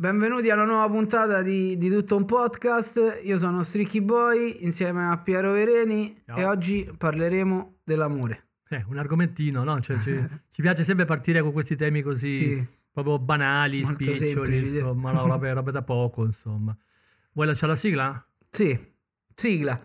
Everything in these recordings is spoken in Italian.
Benvenuti alla nuova puntata di, di Tutto un Podcast. Io sono Stricky Boy insieme a Piero Vereni Ciao. e oggi parleremo dell'amore. Eh, un argomentino, no? Cioè, ci, ci piace sempre partire con questi temi così Sì. proprio banali, Molto spiccioli, semplici, insomma, no, robe, robe da poco, insomma. Vuoi lanciare la sigla? Sì, sigla.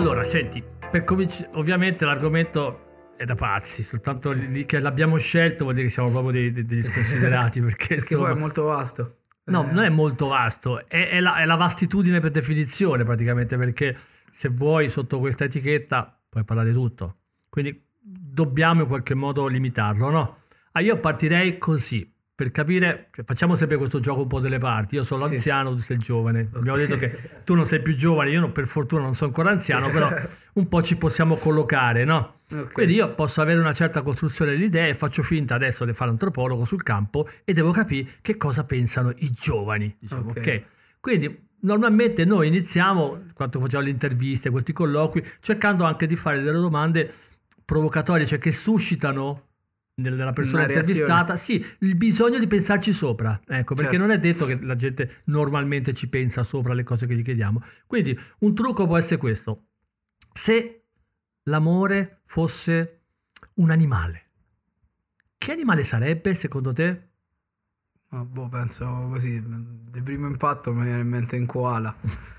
Allora, senti, per cominci- ovviamente l'argomento è da pazzi, soltanto lì che l'abbiamo scelto vuol dire che siamo proprio dei, dei- degli sconsiderati, perché, Perché poi insomma... è molto vasto. No, Eh, non è molto vasto, è, è la, è la vastitudine per definizione praticamente, perché se vuoi sotto questa etichetta puoi parlare di tutto. Quindi dobbiamo in qualche modo limitarlo, no? Ah, io partirei così, per capire, cioè, facciamo sempre questo gioco un po' delle parti, io sono Sì. l'anziano, tu sei giovane, abbiamo Ok. detto che tu non sei più giovane, io no- per fortuna non sono ancora anziano, però un po' ci possiamo collocare, no? ok. Quindi io posso avere una certa costruzione delle idee e faccio finta adesso di fare antropologo sul campo e devo capire che cosa pensano i giovani. Diciamo, Ok. ok? Quindi normalmente noi iniziamo, quando facciamo le interviste, questi colloqui, cercando anche di fare delle domande provocatorie, cioè che suscitano nella persona intervistata sì, il bisogno di pensarci sopra. Ecco, perché Certo. non è detto che la gente normalmente ci pensa sopra le cose che gli chiediamo. Quindi un trucco può essere questo. Se l'amore fosse un animale, che animale sarebbe secondo te? Ma boh, penso così, di primo impatto mi viene in mente un koala.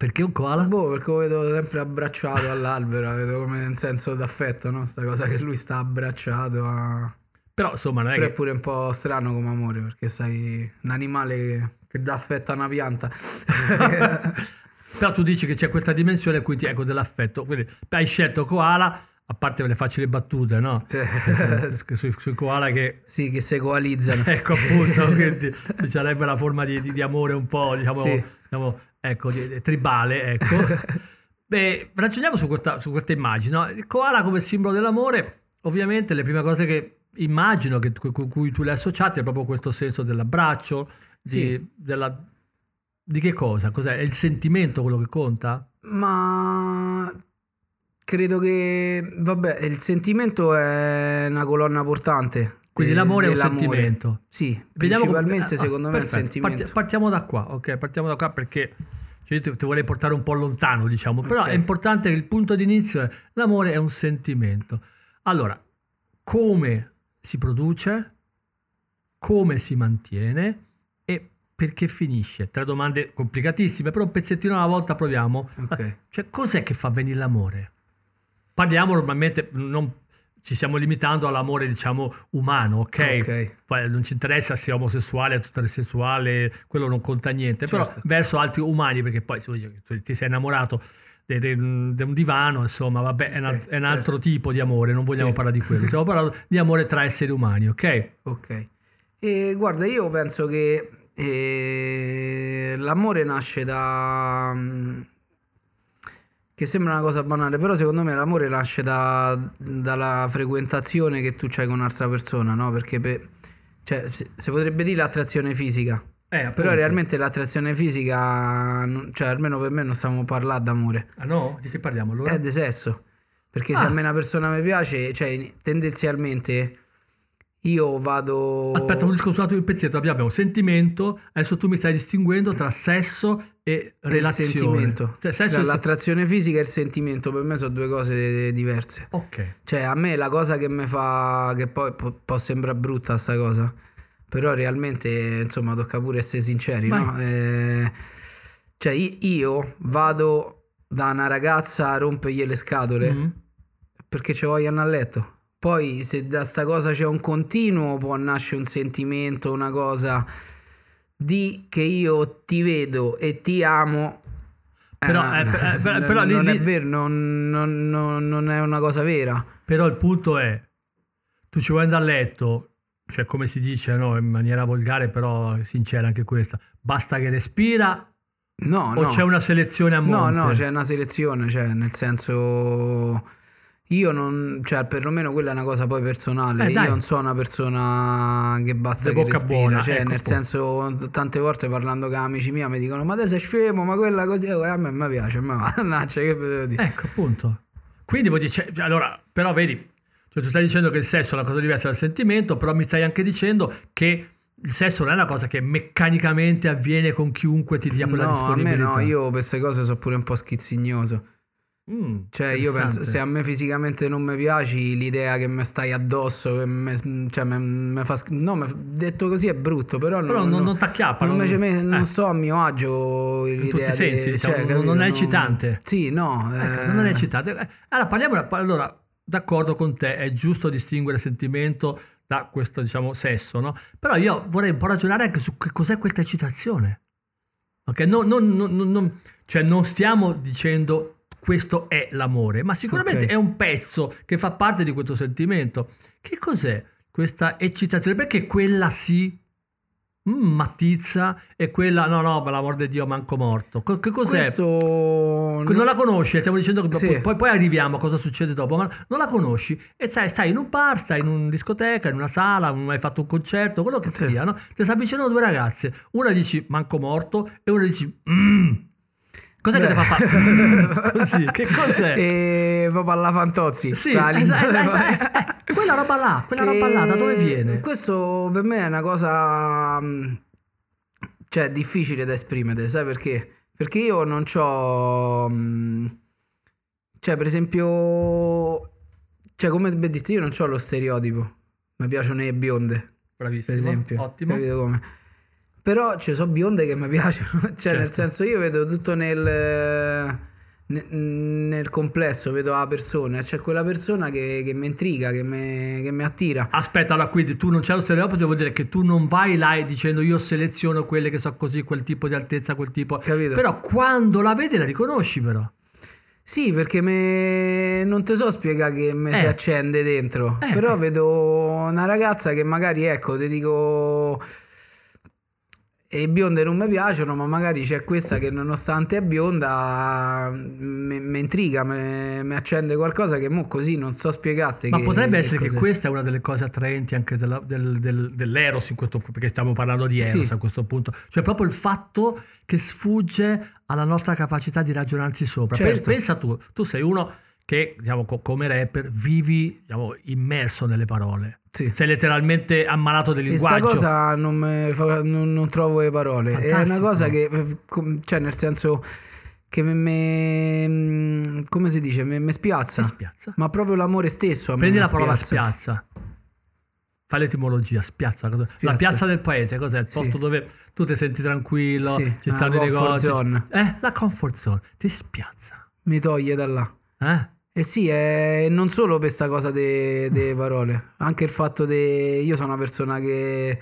Perché un koala? Boh, perché lo vedo sempre abbracciato all'albero, la vedo come in senso d'affetto, no? Sta cosa che lui sta abbracciato a... Però insomma non è Però è che... pure un po' strano come amore, perché sai, un animale che, che dà affetto a una pianta. Però tu dici che c'è questa dimensione quindi ecco dell'affetto. Quindi hai scelto koala, a parte le facili battute, no? Sui, sui koala che sì, che si coalizzano. ecco appunto quindi ci sarebbe la forma di, di- di amore un po' diciamo, Sì. Diciamo, ecco tribale ecco Beh, ragioniamo su questa, su questa immagine no? il koala come simbolo dell'amore ovviamente le prime cose che immagino che, cu- cui tu le associati è proprio questo senso dell'abbraccio di, Sì. della- di che cosa? Cos'è? È il sentimento quello che conta? Ma credo che, vabbè, il sentimento è una colonna portante. Quindi de- l'amore è un sentimento. Sì, Vediamo principalmente ah, secondo me è un perfetto. sentimento. Parti- partiamo da qua, ok? Partiamo da qua perché cioè, io ti, ti vorrei portare un po' lontano, diciamo, però Ok. è importante che il punto di inizio è l'amore è un sentimento. Allora, come si produce, come si mantiene e perché finisce? Tre domande complicatissime, però un pezzettino alla volta proviamo. Ok. Cioè, cos'è che fa venire l'amore? Parliamo normalmente, non ci stiamo limitando all'amore, diciamo, umano, ok? Ok. Poi non ci interessa se è omosessuale, eterosessuale, quello non conta niente, però Certo. verso altri umani, perché poi se ti sei innamorato di un divano, insomma, vabbè, è, una- Ok, è un altro certo. tipo di amore, non vogliamo Sì. parlare di quello, stiamo parlando di amore tra esseri umani, ok? Ok. E guarda, io penso che eh, l'amore nasce da... che sembra una cosa banale, però secondo me l'amore nasce da- dalla frequentazione che tu hai con un'altra persona, no? Perché per- cioè, si, potrebbe dire l'attrazione fisica, Eh, però realmente l'attrazione fisica, cioè almeno per me non stiamo parlando d'amore, Ah no? Di che parliamo allora? è di sesso. Perché se Ah. a me una persona mi piace, cioè tendenzialmente io vado... Aspetta, un discorso un pezzetto, abbiamo sentimento, adesso tu mi stai distinguendo tra sesso e relazione. Cioè, e- l'attrazione fisica e il sentimento per me sono due cose diverse. Ok. Cioè, a me la cosa che mi fa, che poi può, può sembrare brutta sta cosa, però realmente, insomma, tocca pure essere sinceri, Vai. no? Eh, cioè, io vado da una ragazza a rompergli le scatole Mhm. perché ci vogliono a letto. Poi, se da sta cosa c'è un continuo, può nascere un sentimento, una cosa di che io ti vedo e ti amo. Però, Eh, eh, eh, non- però lì- non è vero, non, non- non- non è una cosa vera. Però il punto è, tu ci vuoi andare a letto, cioè come si dice no, in maniera volgare, però sincera anche questa, basta che respira No, o no. c'è una selezione a No, monte? no, c'è una selezione, cioè, nel senso Io non, cioè perlomeno quella è una cosa poi personale. Eh. Io non sono una persona che basta De che bocca respira. buona, cioè, ecco, nel appunto. senso, tante volte parlando con amici miei mi dicono: Ma te sei scemo, ma quella così. Eh, A me mi piace, a me va. Mannaggia, che vedevo dire. Ecco, appunto. Quindi vuol dire, cioè, allora, però vedi, cioè, tu stai dicendo che il sesso è una cosa diversa dal sentimento, però mi stai anche dicendo che il sesso non è una cosa che meccanicamente avviene con chiunque ti dia quella no, a me disponibilità. no, io per queste cose sono pure un po' schizzignoso. Mm, Cioè, io penso, se a me fisicamente non mi piaci, l'idea che mi stai addosso, che me, cioè, me, me fa. No, me- detto così è brutto, però, Però non, non t'acchiappa. non, non- me- non eh. sto a mio agio tutti l'idea i sensi, di- diciamo, cioè, non- non è eccitante. Sì, no. Ecco, eh, non è eccitante. Eh, Allora, parliamo. Allora, d'accordo con te, è giusto distinguere sentimento da questo, diciamo, sesso, no? Però io vorrei un po' ragionare anche su che cos'è questa eccitazione. Ok? Non, non- non- non- non- cioè, non stiamo dicendo questo è l'amore, ma sicuramente Ok. è un pezzo che fa parte di questo sentimento. Che cos'è questa eccitazione? Perché quella sì mm, matizza e quella no, no, per l'amor di Dio, manco morto. Che cos'è? Questo. Non la conosci, stiamo dicendo che Sì. poi, poi- poi arriviamo a cosa succede dopo, ma non la conosci e stai, stai in un bar, stai in una discoteca, in una sala, non hai fatto un concerto, quello che Sì. sia, no? Ti si avvicinano due ragazze, una dici manco morto e una dici "Mm". Cos'è che Beh. ti fa fare? "Mm", Così, che cos'è? E proprio alla Fantozzi. Sì, Stalin. esatto, esatto, eh, quella roba là, quella roba là, da dove E viene? Questo per me è una cosa mh, cioè difficile da esprimere, sai perché? Perché io non ho cioè per esempio cioè come ho detto io non ho lo stereotipo. Mi piacciono le bionde, per Bravissimo, esempio. ottimo. Capito come? Però ci sono bionde che mi piacciono, cioè nel Certo. senso io vedo tutto nel, ne- nel complesso, vedo la persona, c'è quella persona che, che mi intriga, che mi, che mi attira. Aspetta, allora quindi tu non c'è lo stereotipo, vuol dire che tu non vai là e dicendo io seleziono quelle che so così, quel tipo di altezza, quel tipo. Capito? Però quando la vedi la riconosci però. Sì, perché me... non ti so spiegare che mi Eh. si accende dentro. Eh, Però vedo una ragazza che magari, ecco, ti dico... E bionde non mi piacciono, ma magari c'è questa che nonostante è bionda mi intriga, mi accende qualcosa che mo così non so spiegarti. Ma che- potrebbe essere che cos'è. questa è una delle cose attraenti anche della- del- del- dell'eros in questo perché stiamo parlando di eros Sì. a questo punto. Cioè proprio il fatto che sfugge alla nostra capacità di ragionarci sopra. Certo. Pensa tu, tu sei uno che diciamo co- come rapper vivi diciamo, immerso nelle parole. Sì. Sei letteralmente ammalato del linguaggio. cosa non, fa- non- non trovo le parole. È una Fantastico. cosa che, cioè, nel senso che me, me- come si dice, mi spiazza. Spiazza. Ma proprio l'amore stesso a Prendi la parola spiazza. spiazza. Fai l'etimologia, spiazza. cosa- La Spiazza. piazza del paese, cos'è? Il Sì. posto dove tu ti senti tranquillo, Sì, ci stanno i comfort negozi. zone. Eh, la comfort zone. Ti spiazza. Mi toglie da là. Eh? E sì, è non solo per sta cosa delle parole, anche il fatto che io sono una persona che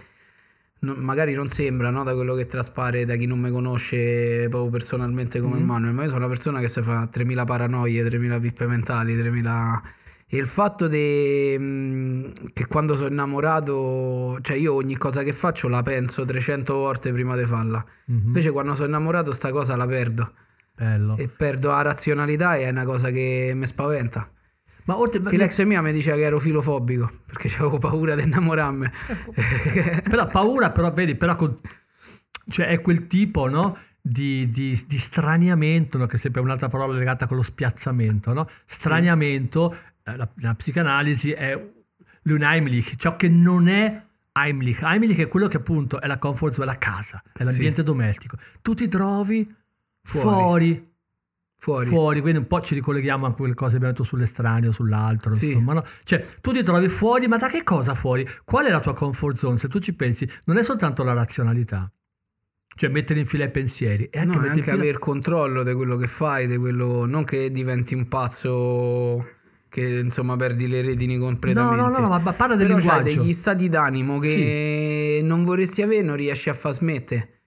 non- magari non sembra, no, da quello che traspare da chi non mi conosce proprio personalmente come Mhm. Manuel, ma io sono una persona che si fa 3000 paranoie, 3000 pippe mentali, 3000... E il fatto de- mh, che quando sono innamorato, cioè io ogni cosa che faccio la penso 300 volte prima di farla. Mhm. Invece quando sono innamorato sta cosa la perdo Bello. e perdo la razionalità e è una cosa che mi spaventa. Ma oltre, Che l'ex mia mi diceva che ero filofobico perché avevo paura di innamorarmi. però paura, però vedi, però con- cioè è quel tipo, no? Di, di- di straniamento, no? che è sempre un'altra parola legata con lo spiazzamento, no? Straniamento, eh, la, la psicanalisi è l'unheimlich, ciò che non è Heimlich. Heimlich è quello che appunto è la comfort zone, la casa, è l'ambiente domestico. Tu ti trovi Fuori. fuori, Fuori. fuori, quindi un po' ci ricolleghiamo a quelle cose che abbiamo detto sull'estraneo, sull'altro, Sì. insomma, no? Cioè, tu ti trovi fuori, ma da che cosa fuori? Qual è la tua comfort zone? Se tu ci pensi, non è soltanto la razionalità, cioè mettere in fila i pensieri, è anche No, è anche fila... aver controllo di quello che fai, di quello non che diventi un pazzo che insomma perdi le redini No, completamente. no, no, ma ma parla del Però linguaggio degli stati d'animo che non vorresti avere, non riesci a far smettere.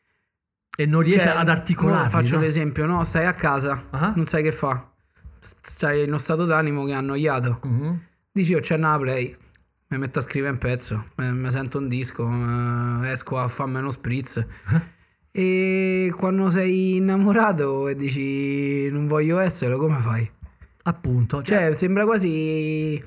E non riesci Cioè, ad mo articolarli, Faccio no? l'esempio, no? Stai a casa, Ah. non sai che fa. Stai in uno stato d'animo che è annoiato. Mhm. Dici, io c'è una play, mi metto a scrivere un pezzo, mi, sento un disco, eh, esco a farmi uno spritz. E quando sei innamorato e dici non voglio esserlo, come fai? Appunto. Cioè, Cioè, sembra quasi...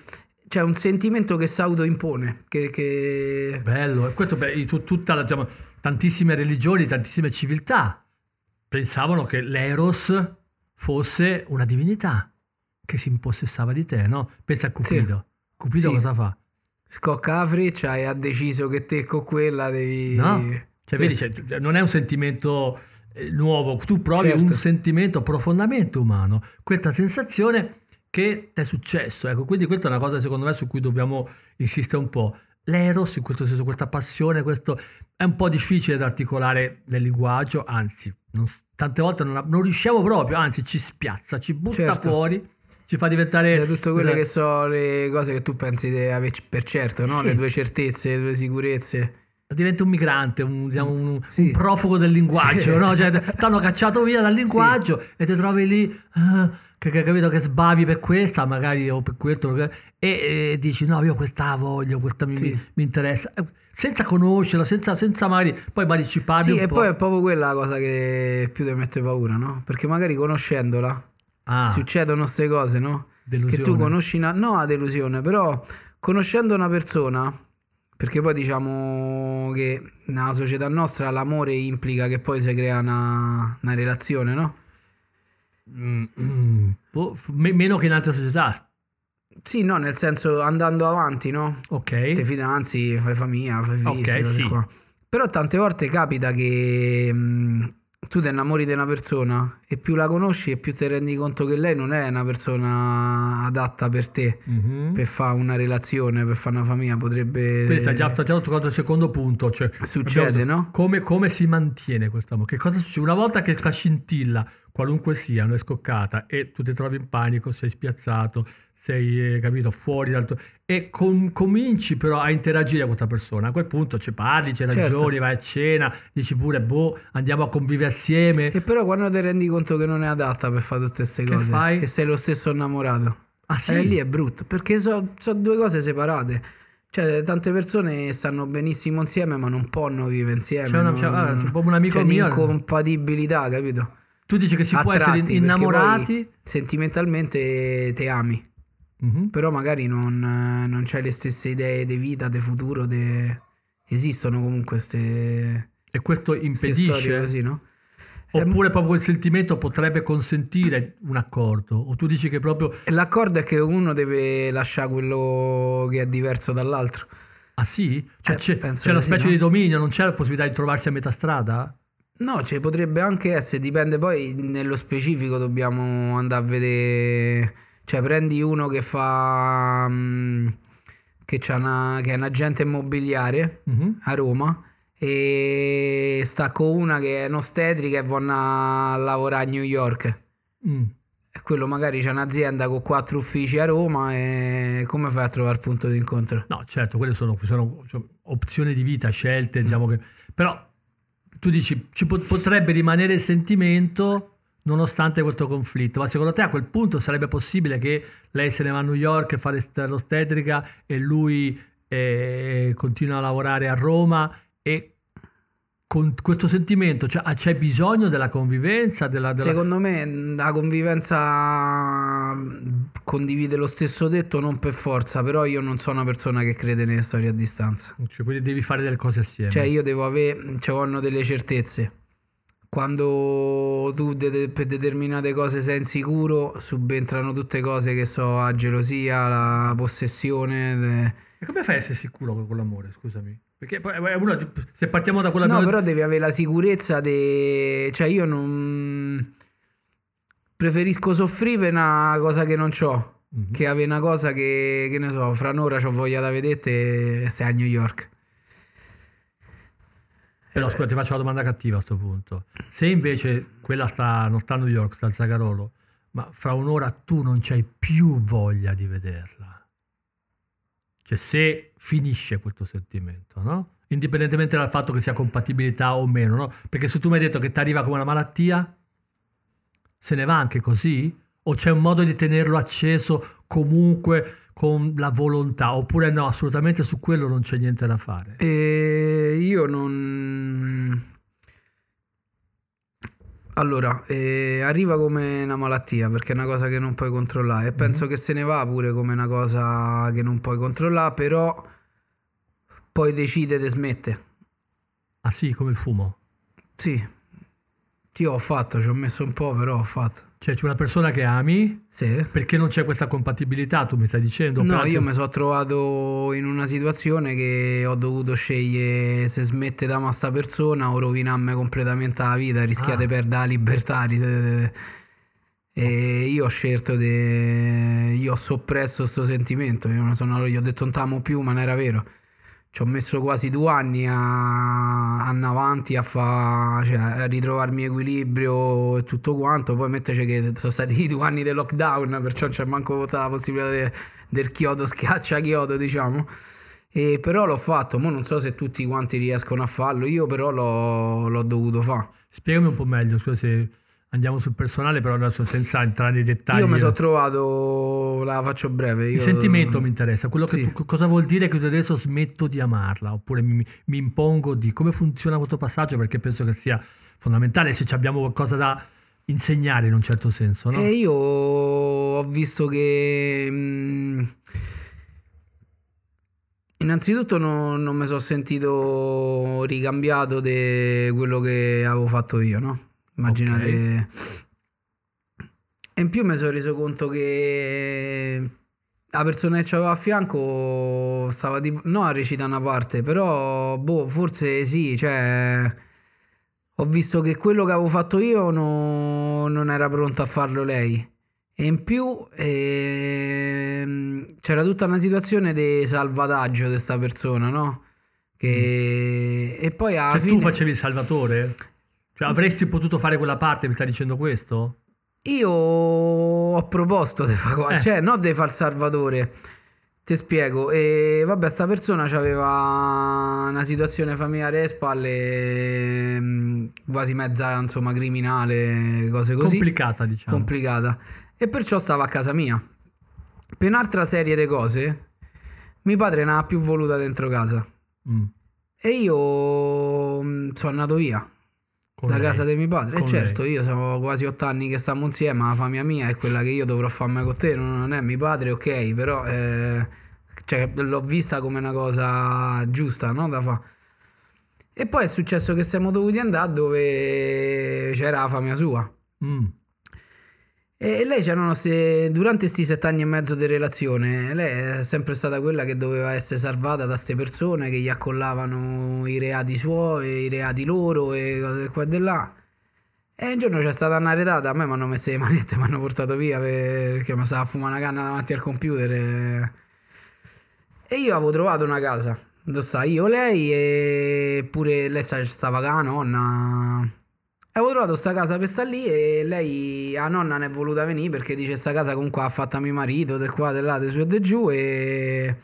C'è un sentimento che si autoimpone, che... che... bello. E questo tu- tutta la, diciamo, tantissime religioni, tantissime civiltà pensavano che l'Eros fosse una divinità che si impossessava di te, no? Pensa a Cupido. Cupido Sì. cosa fa? Scocca la freccia e ha deciso che te con quella devi... No? Cioè, Sì. vedi, cioè, non è un sentimento eh, nuovo, tu provi Certo. un sentimento profondamente umano, questa sensazione che ti è successo. Ecco, quindi questa è una cosa secondo me su cui dobbiamo insistere un po'. L'eros, in questo senso, questa passione, questo è un po' difficile da articolare nel linguaggio, anzi, non- tante volte non, non riusciamo proprio, anzi ci spiazza, ci butta Certo. fuori, ci fa diventare... Da tutte quelle che so le cose che tu pensi di avere per certo, no? Sì. Le tue certezze, le tue sicurezze. diventi un migrante, un, diciamo, un, Sì. un profugo del linguaggio, Sì. no? Cioè, ti hanno cacciato via dal linguaggio e ti trovi lì, ah, che, che capito che sbavi per questa, magari o per questo, e, e dici no, io questa la voglio, questa mi, mi- mi interessa, senza conoscerla, senza, senza magari, poi magari ci parli Sì, e po'. poi è proprio quella la cosa che più ti mette paura, no? Perché magari conoscendola Ah, succedono queste cose, no? Che delusione. tu conosci una... No, a delusione, però conoscendo una persona, perché poi diciamo che nella società nostra l'amore implica che poi si crea una, una relazione, no? Mm, mm, f- me- meno che in altre società, Sì, no, nel senso andando avanti, no? ok? Te fidanzi, fai famiglia, fai figli, Ok, sì. qua. Però tante volte capita che mh, tu ti innamori di una persona e più la conosci e più ti rendi conto che lei non è una persona adatta per te, Mhm. per fare una relazione, per fare una famiglia, potrebbe... Quindi stai già, già toccato il secondo punto. Cioè, Succede, abbiamo- no? Come, come si mantiene questo amore? Che cosa succede? Una volta che la scintilla, qualunque sia, non è scoccata e tu ti trovi in panico, sei spiazzato, sei eh, capito, fuori dal tuo... e com- cominci però a interagire con questa persona. A quel punto ci parli, ci Certo. ragioni, vai a cena, dici pure, boh, andiamo a convivere assieme. E però quando ti rendi conto che non è adatta per fare tutte queste Che cose, fai? che sei lo stesso innamorato, Ah sì? eh, lì è brutto, perché sono due cose separate. Cioè, tante persone stanno benissimo insieme, ma non possono vivere insieme. C'è una- non- c'è- ah, c'è un amico c'è mio- un'incompatibilità, capito? Tu dici che si può A essere innamorati? sentimentalmente te ami, Mhm. però magari non, non c'hai le stesse idee di vita, di futuro, de- esistono comunque queste E questo storie impedisce? così, no? Oppure proprio quel sentimento potrebbe consentire un accordo? O tu dici che proprio... L'accordo è che uno deve lasciare quello che è diverso dall'altro. Ah sì? Cioè Eh, c'è, una di sì, specie no? di dominio, non c'è la possibilità di trovarsi a metà strada? No, ci potrebbe anche essere, dipende poi nello specifico, dobbiamo andare a vedere, cioè prendi uno che fa, mm, che, c'ha una, che è un agente immobiliare Mhm. a Roma e sta con una che è un'ostetrica e vanno a lavorare a New York. Mm. E quello magari c'è un'azienda con quattro uffici a Roma e come fai a trovare il punto di incontro? No, certo, quelle sono, sono- sono opzioni di vita, scelte, diciamo che... Però tu dici, ci pot- potrebbe rimanere il sentimento nonostante questo conflitto, ma secondo te a quel punto sarebbe possibile che lei se ne va a New York e fa l'ostetrica e lui eh, continua a lavorare a Roma e con questo sentimento cioè, ah, c'è bisogno della convivenza, della... della- Secondo me la convivenza condivide lo stesso tetto, non per forza, però io non sono una persona che crede nelle storie a distanza. cioè, quindi devi fare delle cose assieme. Cioè io devo avere, cioè hanno delle certezze. Quando tu de- de- per determinate cose sei insicuro, subentrano tutte cose che so, la gelosia, la possessione. le- E come fai a essere sicuro con l'amore, scusami? Perché è una- se partiamo da quella No, però devi avere la sicurezza de... Cioè io non... Preferisco soffrire per una cosa che non ho Mhm. che avere una cosa che, che ne so, fra un'ora c'ho voglia da vedere e stai a New York. Però scusa, ti faccio una domanda cattiva a questo punto. Se invece quella sta, a New York, sta a Zagarolo, ma fra un'ora tu non c'hai più voglia di vederla. Cioè se finisce questo sentimento, no? Indipendentemente dal fatto che sia compatibilità o meno, no? Perché se tu mi hai detto che ti arriva come una malattia, se ne va anche così? O c'è un modo di tenerlo acceso comunque con la volontà? Oppure no, assolutamente su quello non c'è niente da fare. E io non... Allora, eh, arriva come una malattia perché è una cosa che non puoi controllare e penso che se ne va pure come una cosa che non puoi controllare, però poi decide di smette. Ah sì, come il fumo. Sì, io ho fatto, ci ho messo un po', però ho fatto. Cioè c'è una persona che ami Sì. perché non c'è questa compatibilità, tu mi stai dicendo? No, Peraltro- io mi sono trovato in una situazione che ho dovuto scegliere se smette da sta persona o rovinarmi completamente la vita, rischiate Ah. perdere la libertà. E io ho scelto di... Io ho soppresso questo sentimento, io, non sono... gli ho detto non t'amo più, ma non era vero. Ci ho messo quasi due anni a, a avanti a, fa... cioè, a ritrovarmi equilibrio e tutto quanto. Poi metteci che sono stati i due anni del lockdown, perciò c'è manco la possibilità de- del chiodo schiaccia chiodo, diciamo. E però l'ho fatto, mo non so se tutti quanti riescono a farlo, io però l'ho, l'ho dovuto fare. Spiegami un po' meglio, scusa se andiamo sul personale, però adesso senza entrare nei dettagli. Io mi sono trovato, la faccio breve. Il Io, sentimento mi interessa, quello che Sì. cosa vuol dire che adesso smetto di amarla, oppure mi, mi impongo di come funziona questo passaggio, perché penso che sia fondamentale se ci abbiamo qualcosa da insegnare in un certo senso, no? E io ho visto che mh, innanzitutto non, non mi sono sentito ricambiato di quello che avevo fatto io, no? Immaginate. E in più mi sono reso conto che la persona che avevo a fianco stava tipo, no a recitare una parte, però boh, forse sì, cioè ho visto che quello che avevo fatto io no- non era pronto a farlo lei. E in più ehm, c'era tutta una situazione di salvataggio di questa persona, no? Che... E poi alla Cioè tu fine facevi il salvatore? Cioè avresti potuto fare quella parte, mi stai dicendo questo? io ho proposto di fare qua, Eh. cioè non di far salvatore. Ti spiego, e vabbè, sta persona aveva una situazione familiare alle spalle, mh, quasi mezza, insomma, criminale, cose così. Complicata, diciamo. complicata. E perciò stava a casa mia. Per un'altra serie di cose, mio padre non ha più voluta dentro casa. Mm. E io mh, sono andato via da lei. casa di mio padre. E certo, lei. io sono quasi otto anni che stiamo insieme, la famiglia mia è quella che io dovrò farmi con te, non non è mio padre, ok, però eh, cioè, l'ho vista come una cosa giusta, no? Da fa. E poi è successo che siamo dovuti andare dove c'era la famiglia sua. Mm. E lei c'erano ste, durante questi sette anni e mezzo di relazione, lei è sempre stata quella che doveva essere salvata da queste persone che gli accollavano i reati suoi, i reati loro e cose qua e là. E un giorno c'è stata una retata, a me mi hanno messo le manette, mi hanno portato via perché mi stava a fumare una canna davanti al computer. E, e io avevo trovato una casa dove sta io, lei e pure lei sta- stava con nonna. Avevo trovato sta casa per stare lì e lei, la nonna, ne è voluta venire perché dice sta casa comunque ha fatto a mio marito, di qua, di là, di su e di giù e...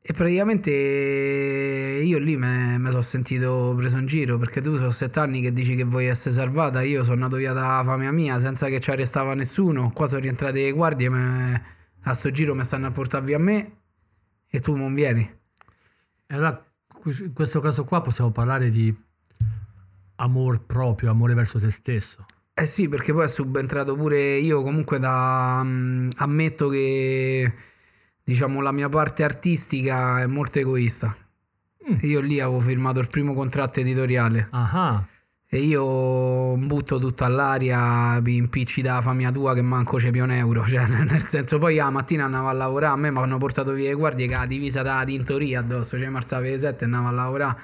E praticamente io lì mi sono sentito preso in giro perché tu sono sette anni che dici che vuoi essere salvata, io sono andato via dalla famiglia mia senza che ci arrestava nessuno, qua sono rientrate le guardie, me- a sto giro mi stanno a portare via me e tu non vieni. E allora, in questo caso qua possiamo parlare di amor proprio, amore verso te stesso. Eh sì, perché poi è subentrato pure io comunque da... mm, ammetto che diciamo la mia parte artistica è molto egoista. Mm. Io lì avevo firmato il primo contratto editoriale Ah, e io butto tutto all'aria, mi impicci dalla famiglia tua che manco c'è più un euro, cioè nel senso poi la mattina andavo a lavorare, a me mi hanno portato via le guardie che la divisa da tintoria addosso, cioè alzavo alle 7 e andavo a lavorare.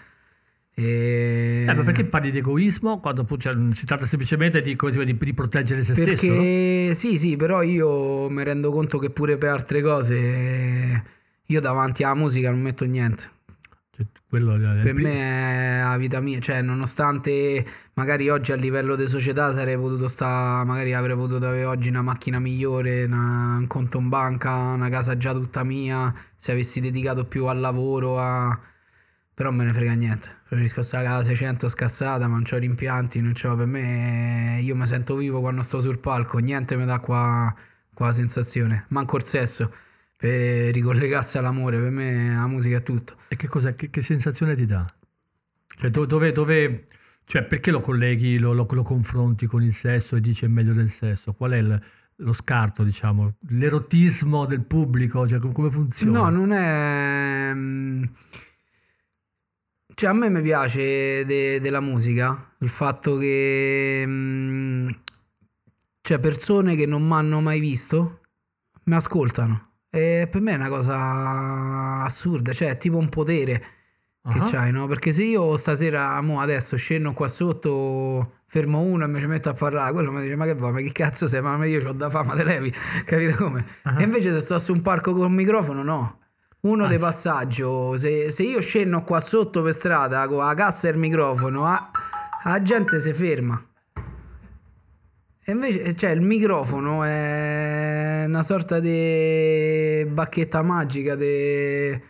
E... Eh, ma perché parli di egoismo quando cioè, si tratta semplicemente di, come si dice, di, di proteggere se stesso? no? Perché sì, sì, però io mi rendo conto che pure per altre cose io davanti alla musica non metto niente. Cioè, Per il me è la vita mia, cioè nonostante magari oggi a livello di società sarei potuto sta, magari avrei potuto avere oggi una macchina migliore, una- un conto in banca, una casa già tutta mia, se avessi dedicato più al lavoro, a... però me ne frega niente. Preferisco stare a casa 600 scassata, ma non c'ho rimpianti, non c'ho per me, io mi sento vivo quando sto sul palco, niente mi dà qua, qua la sensazione, manco il sesso. Per ricollegarsi all'amore, per me la musica è tutto. E che, cosa, che, che sensazione ti dà? Cioè, do- dove, dove Cioè, perché lo colleghi, lo, lo- lo confronti con il sesso e dici è meglio del sesso? Qual è il- lo scarto, diciamo? L'erotismo del pubblico? Cioè, com- come funziona? No, non è... Cioè, a me mi piace de- della musica il fatto che... mm, Cioè, persone che non mi hanno mai visto mi ascoltano. E per me è una cosa assurda, cioè è tipo un potere che Ah. c'hai, no? Perché se io stasera, mo adesso scendo qua sotto, fermo uno e mi ci metto a parlare, quello mi dice ma che vuoi, ma che cazzo sei, ma io ho da fama, te levi, capito come? Ah. E invece se sto su un parco con il microfono, no. Uno dei Anzi. passaggi, se, se io scendo qua sotto per strada con la cassa e il microfono, a- la gente si ferma. E invece, cioè, il microfono è una sorta di bacchetta magica, de-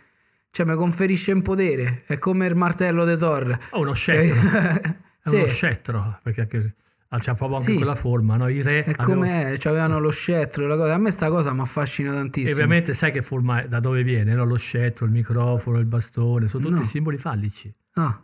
cioè mi conferisce un potere, è come il martello di Thor. Oh, uno scettro. È Sì. uno scettro, perché anche- ah, c'ha proprio anche Sì. quella forma, no? I re È avevano- come è, avevano lo scettro, la cosa. A me sta cosa mi affascina E tantissimo. ovviamente sai che forma è- da dove viene, no? Lo scettro, il microfono, il bastone, sono tutti No. simboli fallici. Ah.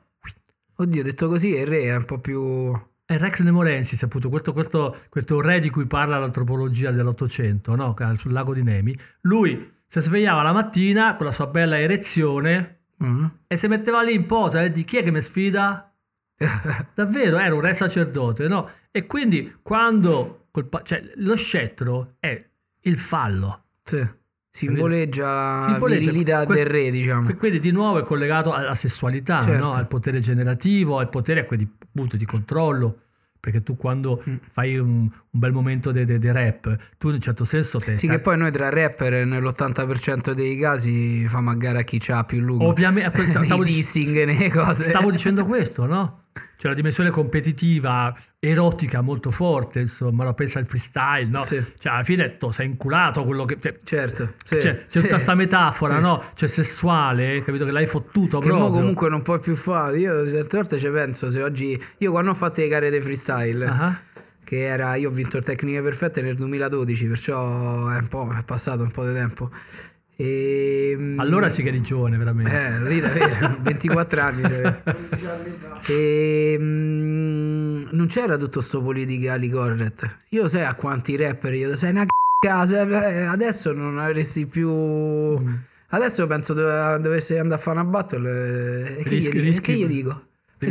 Oddio, detto così, il re è un po' più... È Rex Nemorensis, appunto, questo, questo, questo re di cui parla l'antropologia dell'Ottocento, no? Sul lago di Nemi. Lui si svegliava la mattina con la sua bella erezione Mm. e si metteva lì in posa e di chi è che mi sfida? Davvero, era un re sacerdote, no? E quindi quando pa- cioè, lo scettro è il fallo. Sì. Simboleggia la Simboleggia- virilità que- del re, diciamo. Quindi di nuovo è collegato alla sessualità, Certo. no? al potere generativo, al potere quelli, appunto di controllo. Perché tu quando Mm. fai un, un bel momento di rap, tu in un certo senso te... Sì, che poi noi tra rapper nell'80% dei casi famo a gara a chi c'ha più lungo. Ovviamente, Nei stavo, dic- dissing, cose. stavo dicendo questo, no? C'è la dimensione competitiva, erotica molto forte, insomma, lo pensa al freestyle, no? Sì. Cioè, alla fine tu sei inculato quello che... cioè, Certo. sì, Cioè, c'è tutta sta metafora, no? Cioè, sessuale, capito? Che l'hai fottuto Che mo proprio. comunque non puoi più fare. Io certe volte ci penso se oggi. Io quando ho fatto le gare di freestyle, Ah, che era. Io ho vinto il Tecniche Perfette nel 2012, perciò è un po'. è passato un po' di tempo. E, mm, Allora sì che eri giovane, veramente. Eh, rida, vero, 24 anni. cioè. E mm, non c'era tutto sto politically correct. Io sai a quanti rapper io sei una c***a, eh, adesso non avresti più Mm. Adesso penso dove, dovessi andare a fare una battle eh, e che, Rischi- gli, rischi- che gli dico?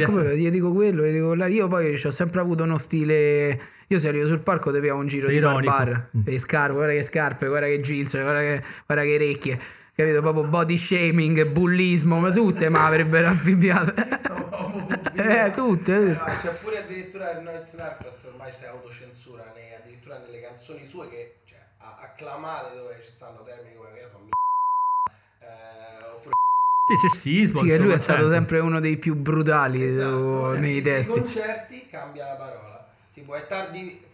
come gli dico quello, gli dico quello. io poi ho sempre avuto uno stile io se arrivo sul palco ti piavo un giro Sei di ironico. barbar Mm. e scarpe, guarda che scarpe, guarda che jeans, guarda che, guarda che orecchie capito? Proprio body shaming, bullismo, ma tutte mi avrebbero affibbiato eh, tutte, tutte. Ma c'è pure addirittura il Noiz Narcos ormai si autocensura ne- addirittura nelle canzoni sue che cioè, a- acclamate dove ci stanno termini come che ne so, mi eh, oppure Sì, sessismo. Sì, che lui è stato sempre uno dei più brutali esatto, eh, nei nei testi. concerti cambia la parola tipo è tardi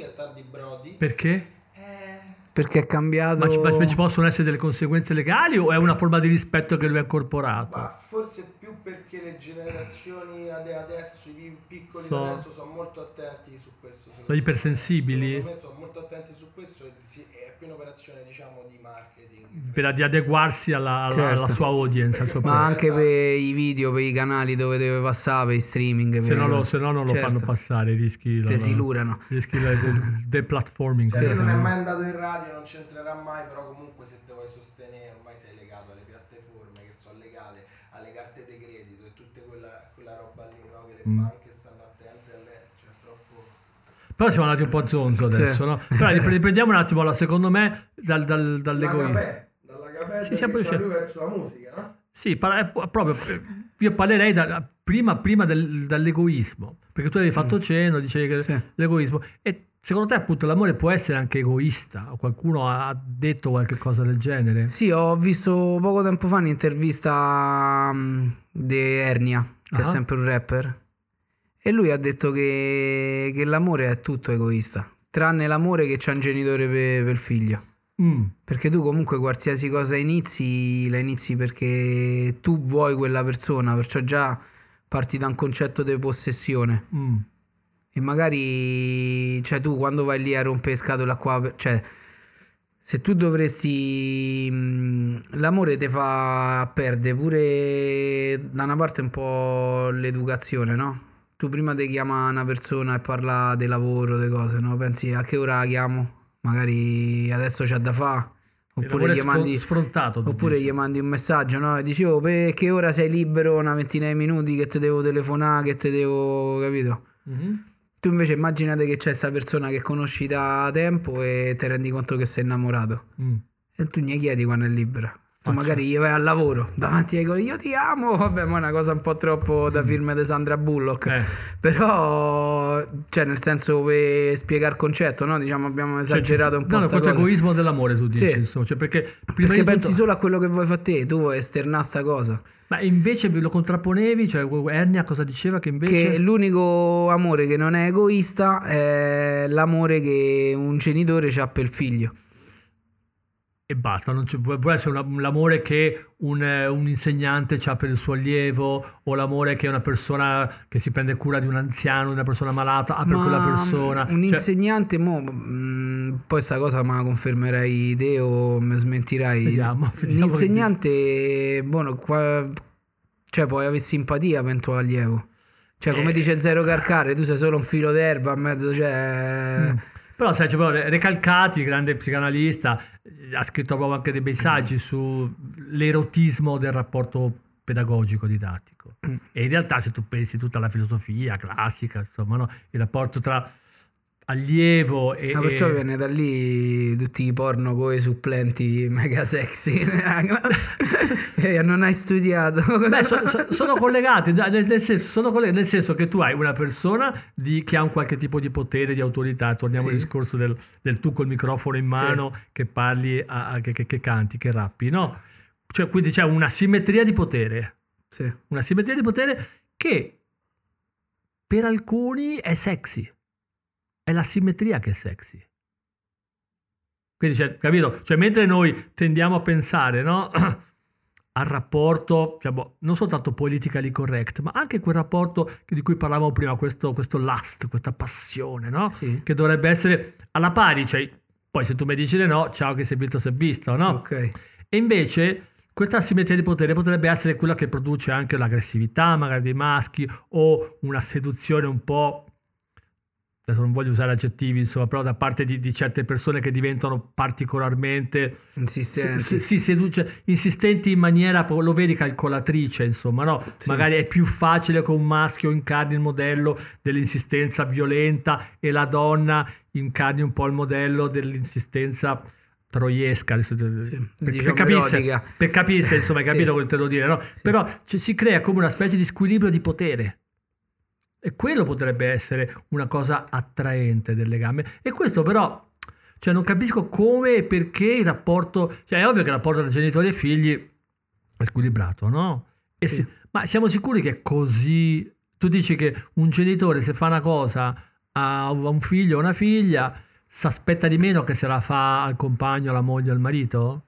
è tardi Brody Perché? eh, Perché è cambiato. Ma ci, ma ci possono essere delle conseguenze legali o è una forma di rispetto che lui ha incorporato? ma forse più perché le generazioni ade- adesso i pi- piccoli So- di adesso sono molto attenti su questo Sono ipersensibili? secondo me sono molto attenti su questo e si- è più un'operazione diciamo di marketing Per ad- adeguarsi alla, alla- Certo. alla sua audience, al Ma anche per i video, per i canali dove deve passare, per i streaming. Se per- no, lo, se no non lo Certo. fanno passare, rischi, la- Te si lurano. rischi il il deplatforming. Cioè, come lui non è mai andato in radio, non c'entrerà mai, però comunque se te vuoi sostenere ormai sei legato alle piattaforme che sono legate alle carte di credito e tutta quella, quella roba lì, no? Che le Mm. banche stanno attente a lei, cioè troppo... Però siamo andati un po' a zonzo adesso, Sì. no? Però ripre- riprendiamo un attimo, secondo me, dal, dal, dall'egoismo. dalla capella Sì, siamo- sì. verso la musica, no? Sì, par- è po- proprio, eh, io parlerei da- prima, prima del- dall'egoismo, perché tu avevi fatto cenno, dicevi che Sì. l'egoismo. E secondo te appunto l'amore può essere anche egoista? Qualcuno ha detto qualche cosa del genere? Sì, ho visto poco tempo fa un'intervista mm, di Ernia, che è Ah. sempre un rapper. E lui ha detto che, che l'amore è tutto egoista, tranne l'amore che c'ha un genitore per, per il figlio. Mm, Perché tu comunque qualsiasi cosa inizi, la inizi perché tu vuoi quella persona, perciò già parti da un concetto di possessione. mm. E magari, cioè tu quando vai lì a rompere scatole qua, cioè se tu dovresti, l'amore ti fa perdere pure da una parte un po' l'educazione, no? tu prima ti chiama una persona e parla di lavoro, di cose, no? Pensi a che ora la chiamo? Magari adesso c'è da fare. Oppure gli mandi, oppure gli mandi un messaggio, no? E dici, oh, per che ora sei libero? Una ventina di minuti che ti devo telefonare, che ti devo... capito? Mhm. Tu invece immaginate che c'è questa persona che conosci da tempo e ti rendi conto che sei innamorato. Mm. E tu gli chiedi quando è libera. Tu magari gli vai al lavoro davanti ai colleghi, io ti amo, vabbè, ma è una cosa un po' troppo da film di Sandra Bullock. Eh. Però, cioè, nel senso, per spiegare il concetto, no? Diciamo, abbiamo Cioè, esagerato un po' No, no, questo egoismo dell'amore tu dici, Sì. insomma, cioè perché prima Perché di pensi tutto- solo a quello che vuoi fare te, tu vuoi esternare sta cosa. Ma invece lo contrapponevi, cioè Ernia cosa diceva che invece... Che l'unico amore che non è egoista è l'amore che un genitore ha per il figlio. E basta, non c'è- può essere una- l'amore che un, un insegnante ha per il suo allievo o l'amore che una persona che si prende cura di un anziano, una persona malata ha per Ma quella persona. Un Cioè, insegnante, mo, mh, poi sta cosa me la confermerai te o mi smentirai. Vediamo, un vediamo che insegnante, buono, qua, cioè puoi avere simpatia per il tuo allievo. Cioè, come Eh. dice Zero Carcare, tu sei solo un filo d'erba a mezzo, cioè... Però sai, c'è proprio Recalcati, grande psicanalista, ha scritto proprio anche dei bei saggi sull'erotismo del rapporto pedagogico didattico. Mm. E in realtà se tu pensi tutta la filosofia classica, insomma, no? il rapporto tra allievo e... Ah, perciò e- viene da lì tutti i porno con i supplenti mega sexy. e non hai studiato. Beh, so- so- sono collegati, nel, senso, sono collegati, nel senso che tu hai una persona di- che ha un qualche tipo di potere, di autorità, torniamo Sì. al discorso del, del tu col microfono in mano che parli, a- a- che, che- che canti, che rappi, no? Cioè, quindi c'è una simmetria di potere, Sì. una simmetria di potere che per alcuni è sexy, è la simmetria che è sexy. Quindi, cioè, capito? Cioè, mentre noi tendiamo a pensare, no? al rapporto, boh, non soltanto politically correct, ma anche quel rapporto di cui parlavamo prima, questo, questo lust, questa passione, no? Sì. Che dovrebbe essere alla pari, cioè, poi se tu mi dici di no, ciao che sei visto, sei visto, no? Ok. E invece questa asimmetria di potere potrebbe essere quella che produce anche l'aggressività magari dei maschi o una seduzione un po'... Adesso non voglio usare aggettivi, insomma, però da parte di, di certe persone che diventano particolarmente Insistenti. si, si seduce, insistenti in maniera, lo vedi, calcolatrice, insomma, no? Sì. Magari è più facile che un maschio incarni il modello dell'insistenza violenta e la donna incarni un po' il modello dell'insistenza troiesca. Adesso, per, diciamo per capirsi, per capirsi, insomma, hai Sì. capito quello che intendo dire, no? Però ci- si crea come una specie di squilibrio di potere. E quello potrebbe essere una cosa attraente del legame. E questo però, cioè non capisco come e perché il rapporto, cioè è ovvio che il rapporto tra genitori e figli è squilibrato, no? E Sì. si- ma siamo sicuri che è così? Tu dici che un genitore se fa una cosa a un figlio o una figlia, si aspetta di meno che se la fa al compagno, alla moglie, al marito?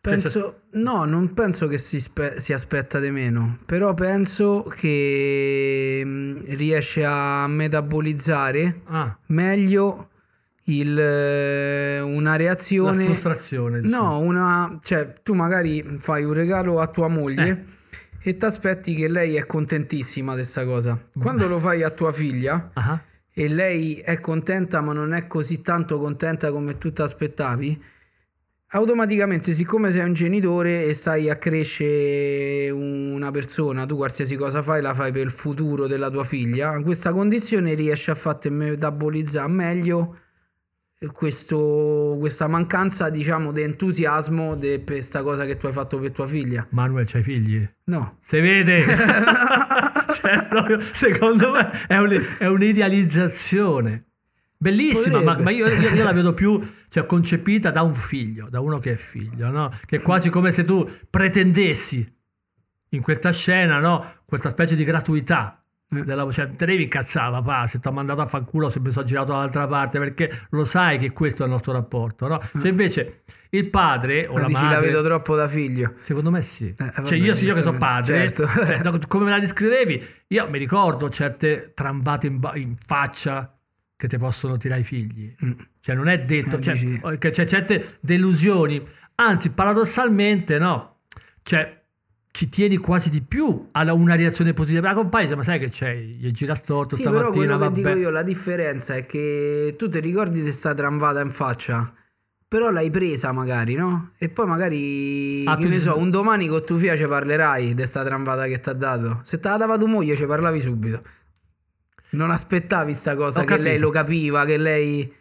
Penso, no, non penso che si, spe- si aspetta di meno, però penso che mh, riesce a metabolizzare Ah, meglio il, eh, una la reazione. frustrazione. diciamo. No, una, cioè tu magari fai un regalo a tua moglie Eh. e ti aspetti che lei è contentissima di questa cosa. Quando lo fai a tua figlia Ah, e lei è contenta ma non è così tanto contenta come tu ti aspettavi, automaticamente siccome sei un genitore e stai a crescere una persona, tu qualsiasi cosa fai la fai per il futuro della tua figlia, in questa condizione riesci a farti metabolizzare meglio questo- questa mancanza diciamo di entusiasmo de- per questa cosa che tu hai fatto per tua figlia. Manuel, c'hai figli? No. Si vede, cioè, proprio, secondo me è, un- è un'idealizzazione bellissima, ma, ma io, io- io la vedo più cioè, concepita da un figlio, da uno che è figlio, no? che è quasi come se tu pretendessi in questa scena no? questa specie di gratuità. Eh. Della, cioè, te devi incazzare, papà, se ti ha mandato a fanculo, se mi sono girato dall'altra parte, perché lo sai che questo è il nostro rapporto. No? Se invece il padre o Ma la dici la madre... vedo troppo da figlio. Secondo me sì. vabbè, cioè io, io che sono padre, certo. cioè, come me la descrivevi, io mi ricordo certe trambate in, ba- in faccia che ti possono tirare i figli. Mm. Cioè non è detto, Eh, cioè, dici- che c'è certe delusioni. Anzi, paradossalmente no. Cioè, ci tieni quasi di più a una reazione positiva. La compagna, ma sai che c'è, gli gira storto Sì, stamattina, però quello che vabbè. dico io, la differenza è che tu ti ricordi di sta tramvata in faccia, però l'hai presa magari, no? E poi magari, Ah, che ne so, un domani con tua figlia ci parlerai di sta tramvata che ti ha dato. Se te la dava tua moglie ci parlavi subito. Non aspettavi sta cosa Ho che capito. lei lo capiva, che lei...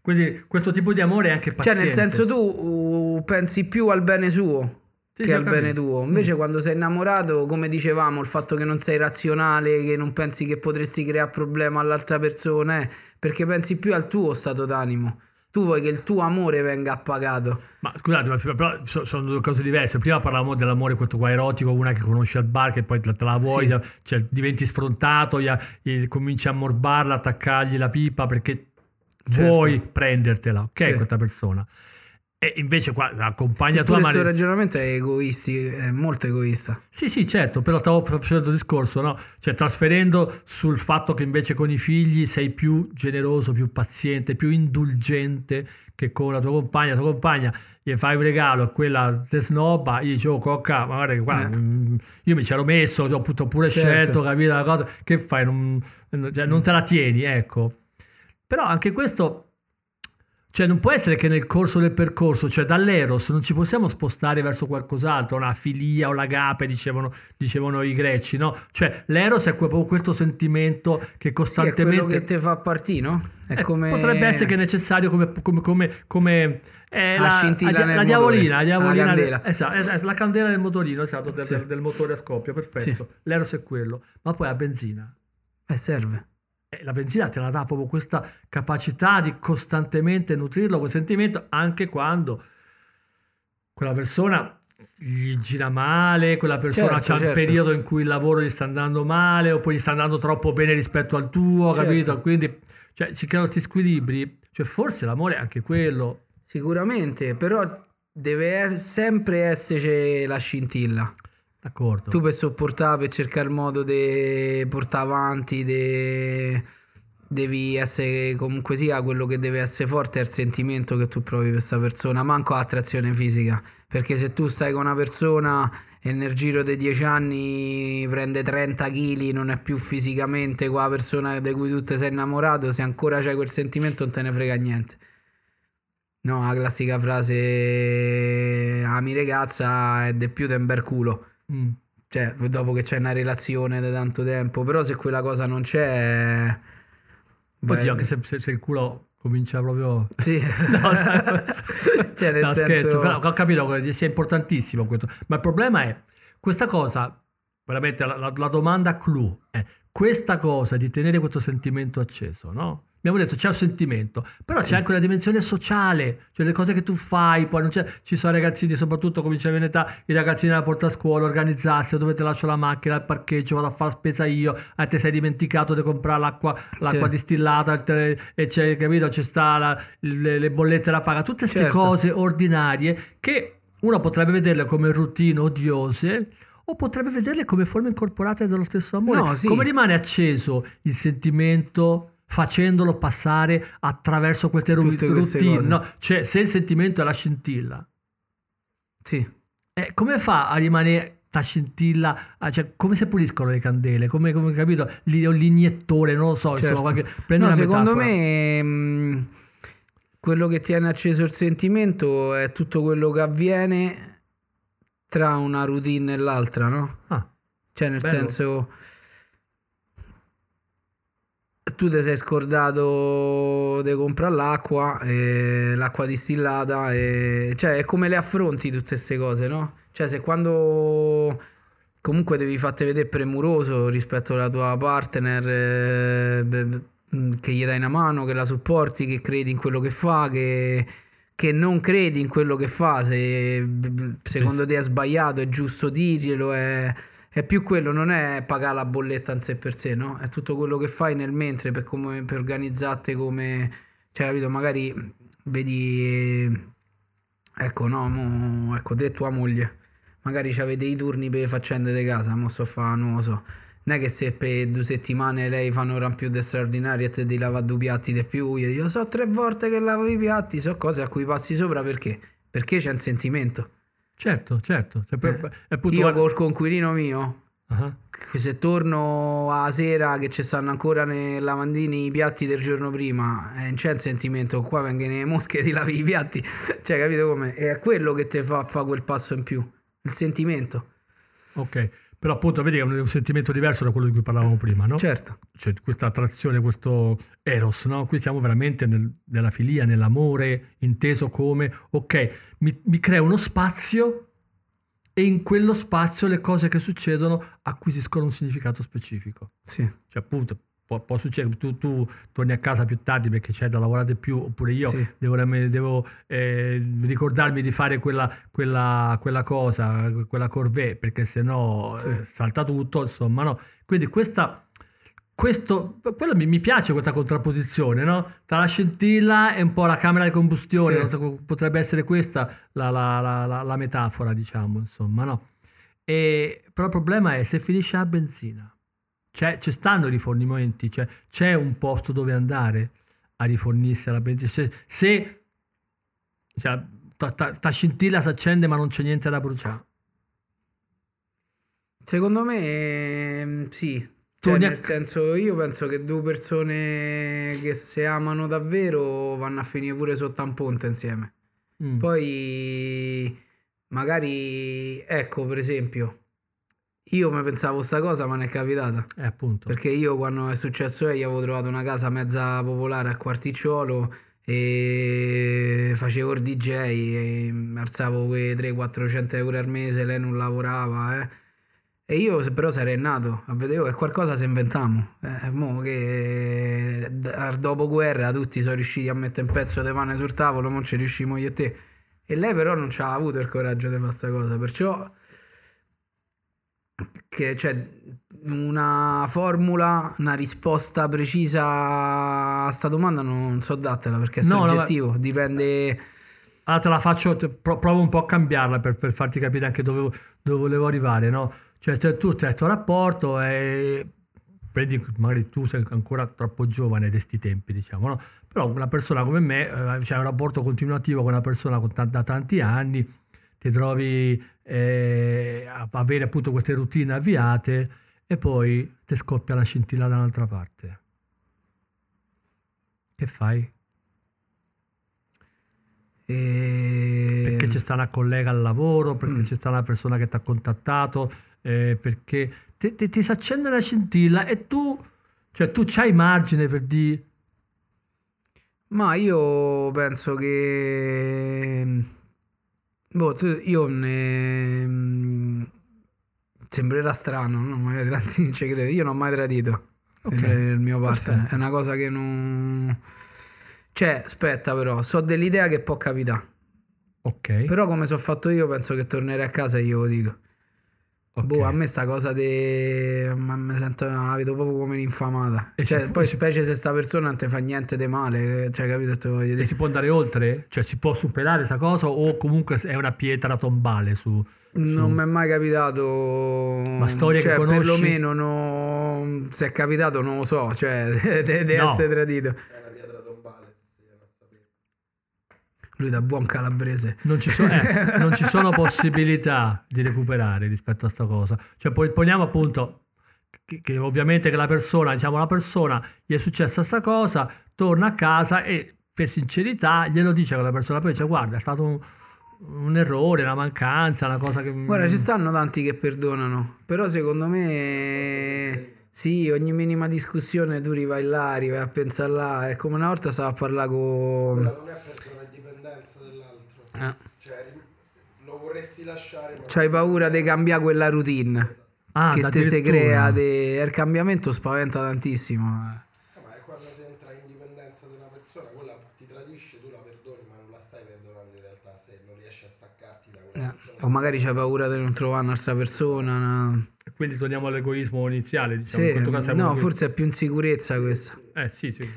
Quindi questo tipo di amore è anche Cioè, paziente. nel senso tu uh, pensi più al bene suo Sì, che al bene capito. tuo. Invece quando sei innamorato, come dicevamo, il fatto che non sei razionale, che non pensi che potresti creare problema all'altra persona, è perché pensi più al tuo stato d'animo. Tu vuoi che il tuo amore venga appagato. Ma scusate, ma- però so- sono due cose diverse. Prima parlavamo dell'amore questo qua erotico, una che conosci al bar, che poi te la vuoi, Sì. cioè diventi sfrontato, gli- gli- cominci a morbarla, attaccargli la pipa perché Certo. vuoi prendertela, ok, Sì. questa persona. E invece qua accompagna tua Eppure questo madre. ragionamento è egoisti, è molto egoista. Sì, sì, certo, però stavo facendo il discorso, no? Cioè trasferendo sul fatto che invece con i figli sei più generoso, più paziente, più indulgente che con la tua compagna. La tua compagna gli fai un regalo a quella te snobba, io dicevo, cocca, ma guarda che qua, Eh. mm, io mi ci ero messo, ho pure Certo. scelto, capito la cosa, che fai? Non, cioè, non te la tieni, ecco. Però anche questo... Cioè non può essere che nel corso del percorso, cioè dall'eros, non ci possiamo spostare verso qualcos'altro, una filia o l'agape, dicevano, dicevano i greci, no? Cioè l'eros è proprio questo sentimento che Sì, è quello costantemente... che ti fa partire, no? Eh, come... Potrebbe essere che è necessario come, come, come, come eh, La la, scintilla la- la diavolina, la diavolina la del- candela. esatto, esatto, la candela del motorino, esatto, del, Sì. del motore a scoppio, perfetto. L'eros è quello, ma poi la benzina. Eh, serve. La benzina te la dà proprio questa capacità di costantemente nutrirlo, quel sentimento, anche quando quella persona gli gira male, quella persona Certo, c'ha un certo. periodo in cui il lavoro gli sta andando male, oppure gli sta andando troppo bene rispetto al tuo, Certo. capito? Quindi cioè, si creano questi squilibri. Cioè, forse l'amore è anche quello. Sicuramente, però deve sempre esserci la scintilla. D'accordo. Tu per sopportare, per cercare il modo di portare avanti, de- devi essere comunque sia quello che deve essere forte è il sentimento che tu provi per questa persona, manco l'attrazione fisica. Perché se tu stai con una persona e nel giro dei dieci anni prende 30 kg, non è più fisicamente quella persona di cui tu ti sei innamorato, se ancora c'hai quel sentimento non te ne frega niente. No, la classica frase ami ragazza è di più del bel culo. Mm. Cioè, dopo che c'è una relazione da tanto tempo, però se quella cosa non c'è... beh, Oddio, anche se, se- se il culo comincia proprio... Sì. No, Cioè, nel no, senso- scherzo, però ho capito che sia importantissimo questo. Ma il problema è, questa cosa, veramente la, la- la domanda clou è, questa cosa di tenere questo sentimento acceso, no? Abbiamo detto c'è un sentimento, però c'è anche una dimensione sociale, cioè le cose che tu fai, poi non c'è, ci sono ragazzini, soprattutto a venire età, i ragazzini la porta a scuola, organizzarsi, dove te lascio la macchina, il parcheggio, vado a fare la spesa io, ah, ti sei dimenticato di comprare l'acqua, l'acqua distillata te- e c'è, capito, ci sta la- le, le bollette da pagare, tutte queste Certo. cose ordinarie che uno potrebbe vederle come routine odiose o potrebbe vederle come forme incorporate dello stesso amore. No, sì. Come rimane acceso il sentimento facendolo passare attraverso queste Tutte routine? no? Cioè, se il sentimento è la scintilla, Sì. eh, come fa a rimanere la scintilla? ah, cioè, come si puliscono le candele? Come, come capito? L'i- L'iniettore, non lo so, Certo. insomma, qualche... No, secondo metafora. me mh, quello che tiene acceso il sentimento è tutto quello che avviene tra una routine e l'altra, no? Ah, Cioè, nel Bello. senso, tu ti sei scordato di comprare l'acqua, l'acqua distillata, e... cioè è come le affronti tutte queste cose, no? Cioè, se quando comunque devi farti vedere premuroso rispetto alla tua partner, eh, mh, che gli dai una mano, che la supporti, che credi in quello che fa, che, che non credi in quello che fa, se secondo te è sbagliato, è giusto dirglielo, è, è più quello, non è pagare la bolletta in sé per sé, no? È tutto quello che fai nel mentre per, come, per organizzarti come, cioè, capito, magari vedi, ecco, no, mo, ecco, te e tua moglie, magari avete i turni per le faccende di casa, mo sto a fare, non lo so. Non è che se per due settimane lei fa un'ora in più di straordinaria e te devi lavare due piatti di più, io dico, so tre volte che lavo i piatti, so cose a cui passi sopra perché? Perché c'è un sentimento. Certo, certo. Cioè, per- Eh, Io col conquilino mio, Ah, che se torno a sera che ci stanno ancora nei lavandini i piatti del giorno prima, eh, non c'è il sentimento, qua vengono le mosche ti lavi i piatti, cioè capito come? È quello che ti fa, fa quel passo in più, il sentimento, Ok, però appunto vedi che è un sentimento diverso da quello di cui parlavamo prima, no? certo. Cioè questa attrazione, questo eros, no? Qui siamo veramente nel- nella filia, nell'amore, inteso come, ok, mi, mi crea uno spazio e in quello spazio le cose che succedono acquisiscono un significato specifico. Sì. Cioè appunto può, può succedere, tu, tu torni a casa più tardi perché c'è da lavorare di più, oppure io Sì. devo, devo, eh, ricordarmi di fare quella, quella, quella cosa, quella corvée, perché sennò Sì. eh, salta tutto, insomma, no? Quindi questa, questo, quello mi, mi piace questa contrapposizione, no? Tra la scintilla e un po' la camera di combustione, Sì. potrebbe essere questa la, la- la- la- la metafora, diciamo, insomma, no? E, però il problema è se finisce la benzina, c'è, ci stanno i rifornimenti, cioè c'è un posto dove andare a rifornirsi la benzina. Se, se cioè, ta, ta- ta scintilla si accende ma non c'è niente da bruciare. Secondo me ehm, sì, cioè, nel senso io penso che due persone che si amano davvero vanno a finire pure sotto un ponte insieme. Mm. Poi magari, ecco per esempio, io mi pensavo sta cosa ma non è capitata. Eh, appunto. Perché io quando è successo eh, io avevo trovato una casa mezza popolare a Quarticciolo e facevo il DJ e alzavo quei 300-400 euro al mese, lei non lavorava eh. E io se- però sarei nato a vedere che qualcosa si inventiamo. Eh, mo che al dopoguerra tutti sono riusciti a mettere un pezzo di pane sul tavolo, non ci riuscimo io e te. E lei però non ci ha avuto il coraggio di fare questa cosa, perciò che c'è una formula, una risposta precisa a sta domanda non so dartela perché è No, soggettivo, dipende... Allora te la faccio, te- pro- provo un po' a cambiarla per, per farti capire anche dove, dove volevo arrivare, no? Cioè, cioè, tu hai questo rapporto e prendi, magari tu sei ancora troppo giovane di questi tempi, diciamo, no? Però una persona come me, eh, c'è un rapporto continuativo con una persona con ta- da tanti anni, ti trovi eh, a avere appunto queste routine avviate e poi ti scoppia la scintilla da un'altra parte. Che fai? E... perché c'è sta una collega al lavoro, perché Mm. c'è sta una persona che ti ha contattato, eh, perché ti, ti- ti si accende la scintilla e tu, cioè tu c'hai margine per dire, Ma io penso che... Boh, tu- io ne... mm, Sembrerà strano, no? Magari tanti non ci credono. Io non ho mai tradito Ok, il, il mio partner. perfetto. È una cosa che non... Cioè, aspetta però, so dell'idea che può capitare. ok, Però come sono fatto io, penso che tornerei a casa e io lo dico. Ok. Boh, a me sta cosa di... Ma mi sento... La vedo proprio come un'infamata. E Cioè, poi si- specie se sta persona non ti fa niente di male, cioè, capito? che Te voglio E dire. si può andare oltre? Cioè si può superare questa cosa o comunque è una pietra tombale su... Non mi è mai capitato. Ma storie che cioè, conosci? perlomeno no, se è capitato non lo so, cioè deve No. essere tradito. È una pietra tombale, se si viene a sapere. Lui da buon calabrese. Non ci, so- eh, non ci sono possibilità di recuperare rispetto a sta cosa. Cioè, poi poniamo appunto che, che ovviamente che la persona, diciamo, la persona gli è successa sta cosa, torna a casa e per sincerità glielo dice quella persona, poi dice guarda, è stato un, un errore, una mancanza, una cosa che... Guarda, ci stanno tanti che perdonano, però secondo me sì, ogni minima discussione tu rivai là, rivai a pensare là. È come una volta stavo a parlare Quella con... non è per una dipendenza dell'altro. Eh. Cioè, lo vorresti lasciare, ma... C'hai paura di cambiare quella routine Ah, che ti si crea. de- Il cambiamento spaventa tantissimo. eh. Eh, ma è quando si entra in dipendenza di una persona, quella ti tradisce, tu la perdoni, ma non la stai perdonando in realtà se non riesci a staccarti da quella Eh, persona. O magari c'hai paura di non trovare un'altra persona. no? Quindi torniamo all'egoismo iniziale, diciamo. Sì, in questo caso no, forse è più insicurezza questa. Eh sì, sì.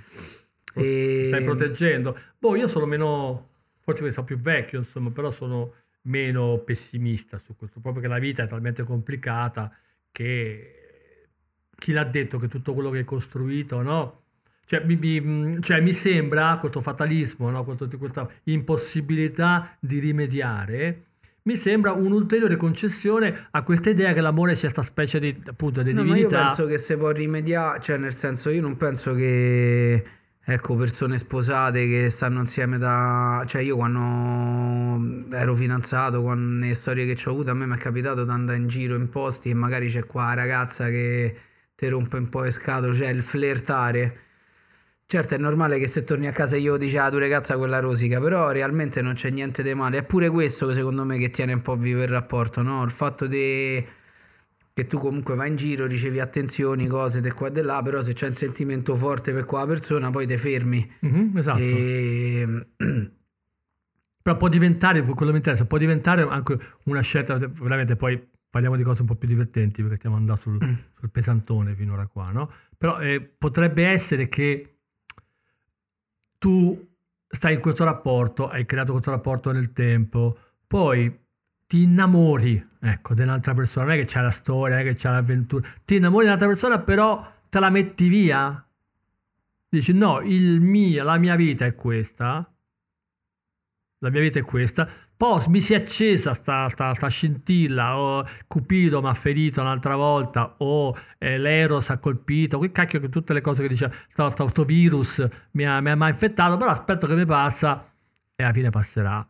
E- Stai proteggendo. Boh, io sono meno, forse perché sono più vecchio, insomma, però sono meno pessimista su questo, proprio che la vita è talmente complicata che chi l'ha detto che tutto quello che hai costruito, no? Cioè mi, mi- cioè, mi sembra questo fatalismo, no? Questo- questa impossibilità di rimediare, mi sembra un'ulteriore concessione a questa idea che l'amore sia questa specie di, appunto, di No, ma io divinità. penso che si può rimediare, cioè nel senso io non penso che, ecco, persone sposate che stanno insieme da... Cioè io quando ero fidanzato, con le storie che ho avuto, a me mi è capitato di andare in giro in posti e magari c'è qua la ragazza che ti rompe un po' le scatole, cioè il flirtare. Certo, è normale che se torni a casa io dici ah tu ragazza quella rosica, però realmente non c'è niente di male. È pure questo secondo me che tiene un po' vivo il rapporto, no? Il fatto di che tu comunque vai in giro, ricevi attenzioni, cose di qua e di là, però se c'è un sentimento forte per quella persona poi ti fermi. Mhm, esatto. E... Però può diventare, quello mi interessa, può diventare anche una scelta, veramente poi parliamo di cose un po' più divertenti perché stiamo andando sul, Mm. sul pesantone finora qua, no? Però eh, potrebbe essere che tu stai in questo rapporto, hai creato questo rapporto nel tempo, poi ti innamori, ecco, dell'altra persona, non è che c'è la storia, non è che c'è l'avventura, ti innamori dell'altra persona, però te la metti via, dici no, il mio, la mia vita è questa, la mia vita è questa, poi mi si è accesa sta, sta, sta scintilla, o Cupido mi ha ferito un'altra volta, o eh, l'Eros ha colpito, che cacchio che tutte le cose che dice, sto, sto, sto virus mi ha, mi ha infettato, però aspetto che mi passa e alla fine passerà.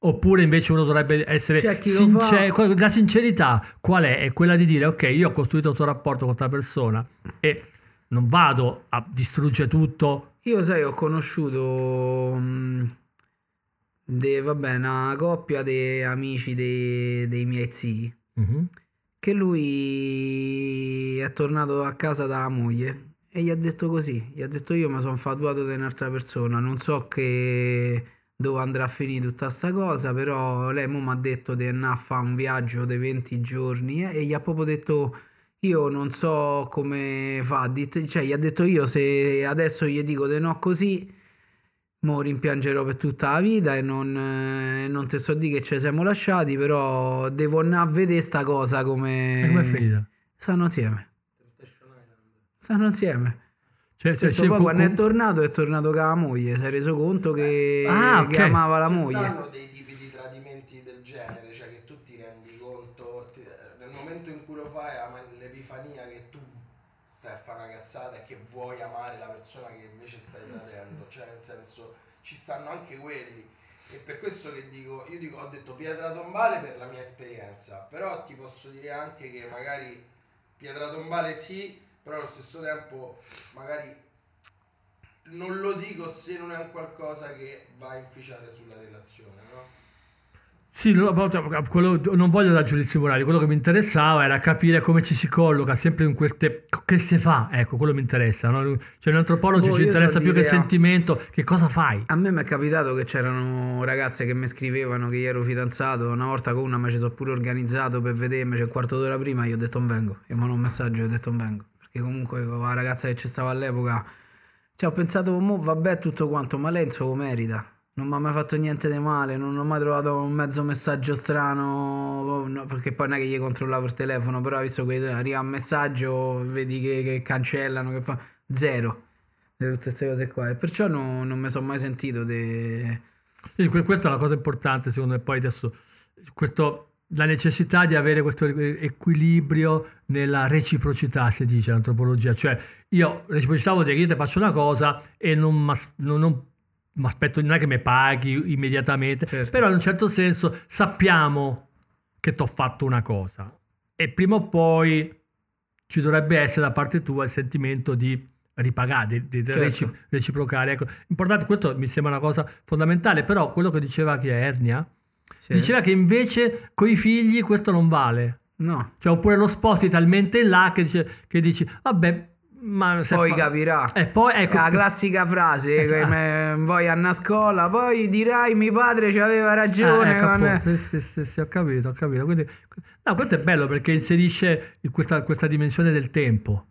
Oppure invece uno dovrebbe essere sincero. La sincerità qual è? È quella di dire ok, io ho costruito questo rapporto con questa persona e non vado a distruggere tutto. Io sai, ho conosciuto mh, de- vabbè, una coppia di amici de- dei miei zii. Mhm. che lui è tornato a casa dalla moglie e gli ha detto così, gli ha detto io mi sono fatuato di un'altra persona, non so che dove andrà a finire tutta sta cosa, però lei mi ha detto di andare a fare un viaggio di 20 giorni eh, e gli ha proprio detto io non so come fa, cioè gli ha detto io se adesso gli dico di no così Mo rimpiangerò per tutta la vita e non, eh, non te so di che ci siamo lasciati, però devo andare a vedere sta cosa come... E com'è finita? Stanno insieme. Stanno insieme. Cioè, cioè, Questo sì, poi con- quando è con- tornato è tornato con la moglie, si è reso conto che, Ah, che amava la Ci moglie. stanno dei tipi di tradimenti del genere, cioè che tu ti rendi conto ti- nel momento in cui lo fai, l'epifania che tu stai a fare una cazzata e che vuoi amare la persona che invece stai tradendo, cioè nel senso ci stanno anche quelli. E per questo che dico, io dico, ho detto pietra tombale per la mia esperienza, però ti posso dire anche che magari pietra tombale sì, però allo stesso tempo magari non lo dico se non è un qualcosa che va a inficiare sulla relazione, no? Sì, no, cioè, quello- non voglio dar giudizi morali, quello che mi interessava era capire come ci si colloca sempre in queste... che si fa, ecco, quello mi interessa. no? Cioè, un antropologo Boh, ci io interessa so più che il sentimento, che cosa fai? A me mi è capitato che c'erano ragazze che mi scrivevano che io ero fidanzato, una volta con una mi ci sono pure organizzato per vedermi, cioè un quarto d'ora prima io ho detto non vengo, io mando un messaggio e ho detto non vengo, perché comunque la ragazza che ci stava all'epoca, cioè ho pensato, mo vabbè tutto quanto, ma lei insomma merita, non mi ha mai fatto niente di male, non ho mai trovato un mezzo messaggio strano, no, perché poi non è che gli controllavo il telefono, però visto che arriva un messaggio, vedi che, che cancellano, che fa zero di tutte queste cose qua, e perciò non, non mi sono mai sentito que- questa è una cosa importante, secondo me. Poi adesso, questo, la necessità di avere questo equilibrio nella reciprocità, si dice l'antropologia. Cioè, io, reciprocità vuol dire che io ti faccio una cosa e non mi aspetto, non è che mi paghi immediatamente, Certo. però in un certo senso sappiamo che ti ho fatto una cosa. E prima o poi ci dovrebbe essere da parte tua il sentimento di ripagare, di, di Certo. reci- reciprocare. Ecco, importante, questo mi sembra una cosa fondamentale, però quello che diceva chi è Ernia, Sì. diceva che invece con i figli questo non vale. No, Cioè, oppure lo sposti talmente in là che, dice- che dici, vabbè, ma poi fa- capirà. E poi, ecco, la classica frase Esatto. andare a scola, poi dirai mio padre ci aveva Ah, ragione. ecco, con- sì, sì, sì, sì, ho capito, ho capito. Quindi, no, questo è bello perché inserisce in questa, questa dimensione del tempo.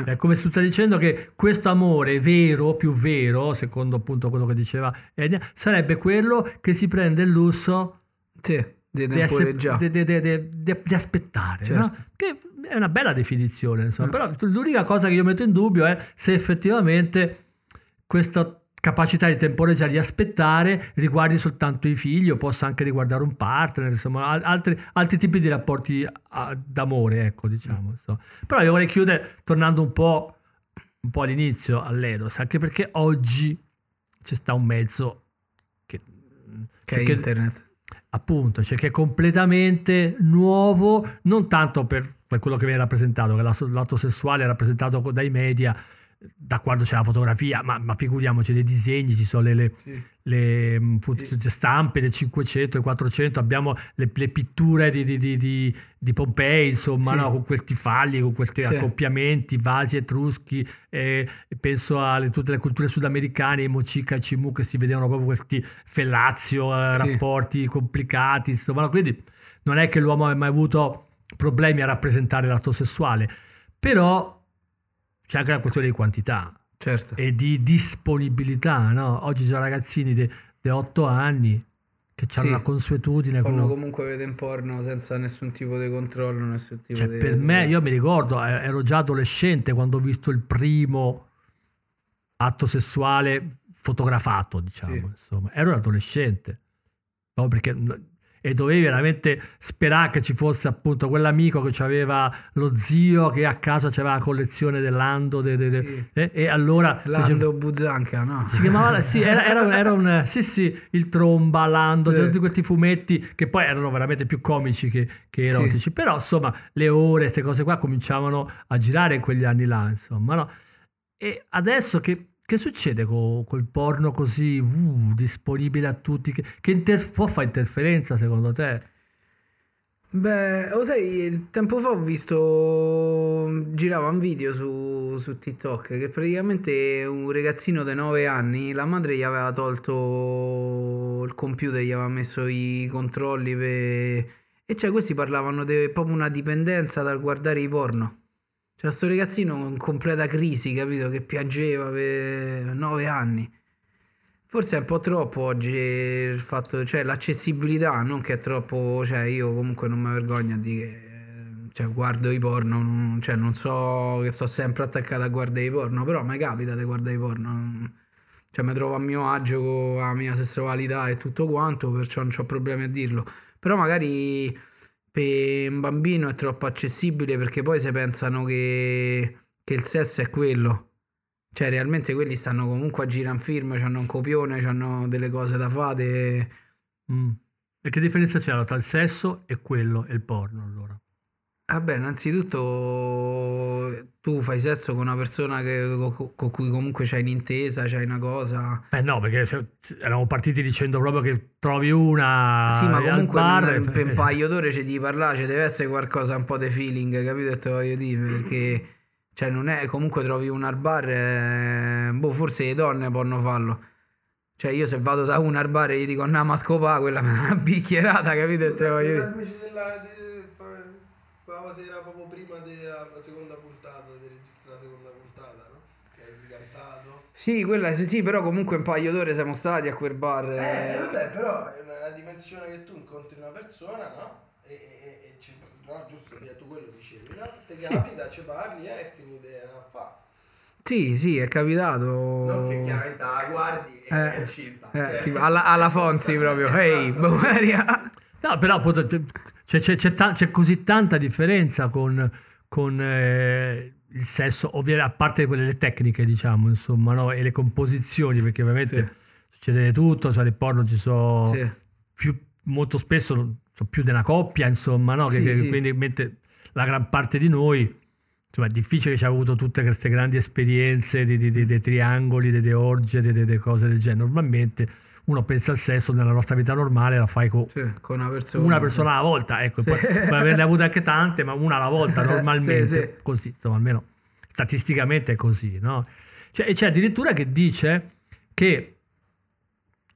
Eh. È come se tu stai dicendo che questo amore vero, più vero, secondo appunto quello che diceva Enia, sarebbe quello che si prende il lusso Sì, di di, essere- di- di- aspettare. Certo. no? Che è una bella definizione, insomma. Mm. però l'unica cosa che io metto in dubbio è se effettivamente questo, capacità di temporeggiare, di aspettare, riguardi soltanto i figli o possa anche riguardare un partner, insomma, al- altri, altri tipi di rapporti ah, d'amore, ecco, diciamo. insomma. Però io vorrei chiudere tornando un po', un po' all'inizio, all'Eros, anche perché oggi c'è sta un mezzo che, Che è che- internet. appunto, cioè che è completamente nuovo, non tanto per, per quello che viene rappresentato, che la- l'atto sessuale è rappresentato dai media, da quando c'è la fotografia, ma, ma figuriamoci, nei disegni ci sono le, le- Sì. le mm, le stampe del 500 del 400, abbiamo le, le pitture di, di- di- di- di Pompei, insomma, Sì. no? con questi falli, con questi Sì. accoppiamenti, vasi etruschi, eh, penso a tutte le culture sudamericane, i Mochica e Cimu, che si vedevano proprio questi fellazio, eh, Sì. rapporti complicati, insomma, no? quindi non è che l'uomo abbia mai avuto problemi a rappresentare l'atto sessuale, però c'è anche la questione di quantità Certo. e di disponibilità, no? Oggi ci sono ragazzini di 8 anni che hanno Sì. una consuetudine Quando con... comunque vede in porno senza nessun tipo di controllo, nessun tipo Cioè, di... per me, io mi ricordo, eh, ero già adolescente quando ho visto il primo atto sessuale fotografato, diciamo, Sì. insomma, ero un adolescente, no? Perché, e dovevi veramente sperare che ci fosse appunto quell'amico che aveva lo zio che a casa aveva la collezione dell'Ando de- de- de- Sì. e, e allora Lando Buzzanca, no? si chiamava, sì, era, era- era un, sì, sì, il tromba, Lando, Sì. c'erano tutti questi fumetti che poi erano veramente più comici che, che erotici, però insomma le ore, queste cose qua cominciavano a girare in quegli anni là, insomma, no? E adesso che, che succede co- col porno così uh, disponibile a tutti? Che, che inter- può fare interferenza secondo te? Beh, lo sai, tempo fa ho visto, girava un video su, su TikTok che praticamente un ragazzino di 9 anni, la madre gli aveva tolto il computer, gli aveva messo i controlli per... e cioè questi parlavano di proprio una dipendenza dal guardare i porno. C'era sto ragazzino in completa crisi, capito, che piangeva per 9 anni. Forse è un po' troppo oggi il fatto, cioè l'accessibilità, non che è troppo, cioè io comunque non mi vergogno di che, cioè guardo i porno, non, cioè non so che sto sempre attaccato a guardare i porno, però mi capita di guardare i porno, cioè mi trovo a mio agio con la mia sessualità e tutto quanto, perciò non ho problemi a dirlo, però magari per un bambino è troppo accessibile perché poi si pensano che, che il sesso è quello. Cioè, realmente quelli stanno comunque a girare un film, hanno un copione, hanno delle cose da fare. Mm. E che differenza c'era tra il sesso e quello e il porno allora? Vabbè, innanzitutto tu fai sesso con una persona che- con, con cui comunque c'hai un'intesa, c'hai una cosa. Beh no, perché se- eravamo partiti dicendo proprio che trovi una sì, ma comunque bar per, e- per un paio d'ore c'è di parlare, ci deve essere qualcosa, un po' di feeling, capito? che Te voglio dire, perché cioè non è comunque trovi una al bar, eh, boh, forse le donne possono farlo. Cioè io se vado da una al bar e gli dico andiamo a scopare, quella mi dà una bicchierata, capito? che Te voglio dire. Invece della, de, fa- quella sera proprio prima della seconda puntata, di registrare la seconda puntata, no? Che hai cantato. Sì, quella sì, sì, però comunque un paio d'ore siamo stati a quel bar. Eh, eh. vabbè, però è una, una dimensione che tu incontri una persona, no? E, e, e- e ci, no, giusto, tu quello dicevi, no? Ti Sì. capita, ci parli eh, e finite a fare. Sì, sì, è capitato. Non che chiaramente la guardi e Eh, è incinta. Eh, cioè. alla, alla Fonzi proprio. Ehi, Esatto. boh, Maria. No, però appunto c'è, c'è- c'è- ta- c'è così tanta differenza con, con, eh, il sesso, ovviamente a parte quelle le tecniche, diciamo, insomma, no? E le composizioni, perché ovviamente Sì. succede tutto, cioè nel porno ci sono Sì. più, molto spesso sono più di una coppia, insomma, no? Che, Sì, che- quindi mentre la gran parte di noi, insomma, è difficile che ci ha avuto tutte queste grandi esperienze di, di- di- dei triangoli, delle orge, delle cose del genere. Normalmente uno pensa al sesso nella nostra vita normale, la fai con Sì, con una persona. una persona alla volta, ecco, Sì. poi puoi averne avute anche tante, ma una alla volta normalmente, Sì, sì. così, insomma, almeno statisticamente è così, no? Cioè, e c'è addirittura che dice che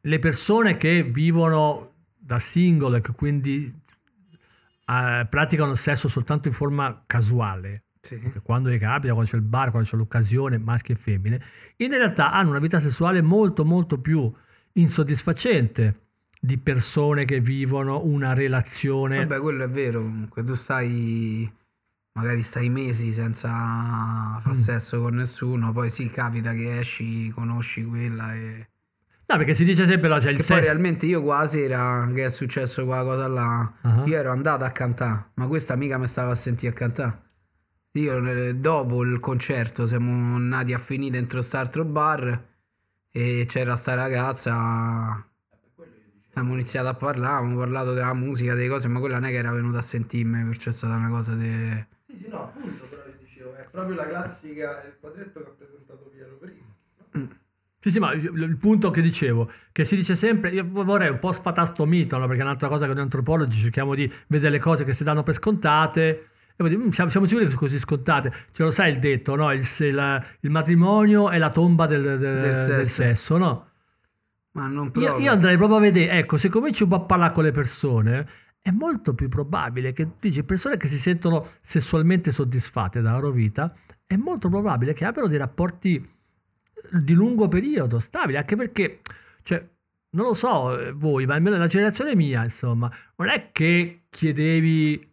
le persone che vivono da single e che quindi eh, praticano sesso soltanto in forma casuale, Sì. quando gli capita, quando c'è il bar, quando c'è l'occasione, maschi e femmine, in realtà hanno una vita sessuale molto molto più insoddisfacente di persone che vivono una relazione Vabbè, quello è vero comunque. Tu stai magari stai mesi senza far Mm. sesso con nessuno, poi sì, capita che esci, conosci quella e... No, perché si dice sempre, no, c'è il Che poi sesso. realmente io qua la sera che è successo quella cosa là, Ah. io ero andato a cantare, ma questa mica mi stava a sentire a cantare. Io dopo il concerto siamo andati a finire dentro quest'altro bar e c'era sta ragazza, abbiamo iniziato a parlare, abbiamo parlato della musica, delle cose, ma quella non è che era venuta a sentirmi, perciò è stata una cosa di... Sì, sì, no, appunto, però io dicevo, è proprio la classica, il quadretto che ha presentato Piero prima. Sì, sì, ma il punto che dicevo, che si dice sempre, io vorrei un po' sfatare sto mito, no? perché è un'altra cosa che noi antropologi cerchiamo di vedere le cose che si danno per scontate, poi "Mm, siamo, siamo sicuri che sono così scontate? Ce lo sai il detto, no? Il, la- il matrimonio è la tomba del, del- del sesso. sesso, no? Ma non Io, proprio. io andrei proprio a vedere, ecco, se cominci un po' a parlare con le persone, è molto più probabile che dici persone che si sentono sessualmente soddisfatte dalla loro vita, è molto probabile che abbiano dei rapporti di lungo periodo, stabili, anche perché, cioè, non lo so eh, voi, ma almeno la generazione mia, insomma, non è che chiedevi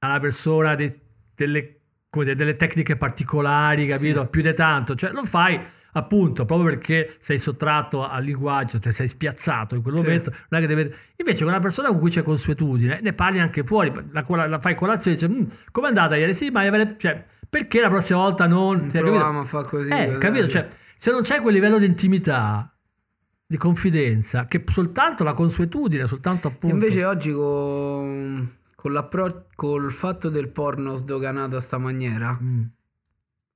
alla persona de- delle, come dire, delle tecniche particolari, capito? Più di tanto, cioè lo fai appunto proprio perché sei sottratto al linguaggio, te sei spiazzato in quel Sì. momento, non è che deve... invece con una persona con cui c'è consuetudine, ne parli anche fuori, la, cola- la fai colazione e dici, "Mm, com'è andata ieri? Sì, ma cioè, perché la prossima volta non... cioè, capito? Provavamo a fare così. Eh, così. capito? Cioè, se non c'è quel livello di intimità, di confidenza, che soltanto la consuetudine, soltanto appunto... Invece oggi con, con col fatto del porno sdoganato a sta maniera, Mm.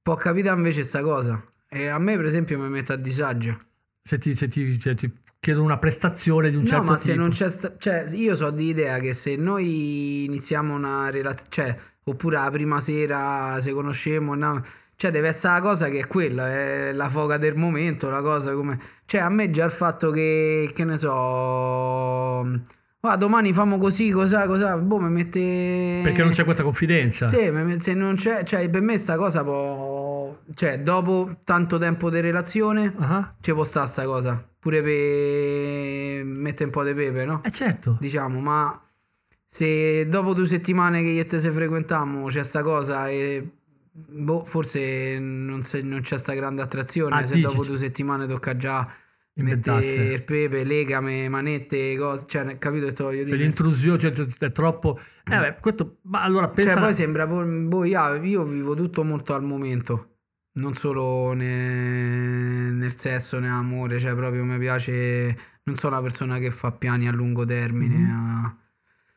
può capitare invece sta cosa. E a me per esempio mi mette a disagio. Se ti, se ti- cioè, ti chiedono una prestazione di un No, certo ma se tipo. non c'è... sta- cioè, io so di idea che se noi iniziamo una relazione... Cioè, oppure la prima sera se conoscemmo... no, cioè, deve essere la cosa che è quella, è la foga del momento, la cosa come... Cioè, a me già il fatto che, che ne so... Ah, domani famo così, cos'ha, cos'ha, boh, mi mette... Perché non c'è questa confidenza. Sì, se non c'è... Cioè, per me sta cosa può... Cioè, dopo tanto tempo di relazione, Ah, ci può stare sta cosa. Pure per mettere un po' di pepe, no? Eh certo. Diciamo, ma se dopo due settimane che io e te se frequentiamo c'è sta cosa e boh, forse non, se- non c'è sta grande attrazione, Ah, se dici, dopo c- due settimane tocca già Inventasse. mettere il pepe, legame, manette, cose, cioè, capito che voglio Cioè, dire? l'intrusione cioè, è troppo... Eh, beh, questo... Ma allora pensa... Cioè, poi sembra, boh, io, vivo tutto molto al momento, non solo ne- nel sesso, nell'amore, cioè proprio mi piace, non sono una persona che fa piani a lungo termine. Mhm. a-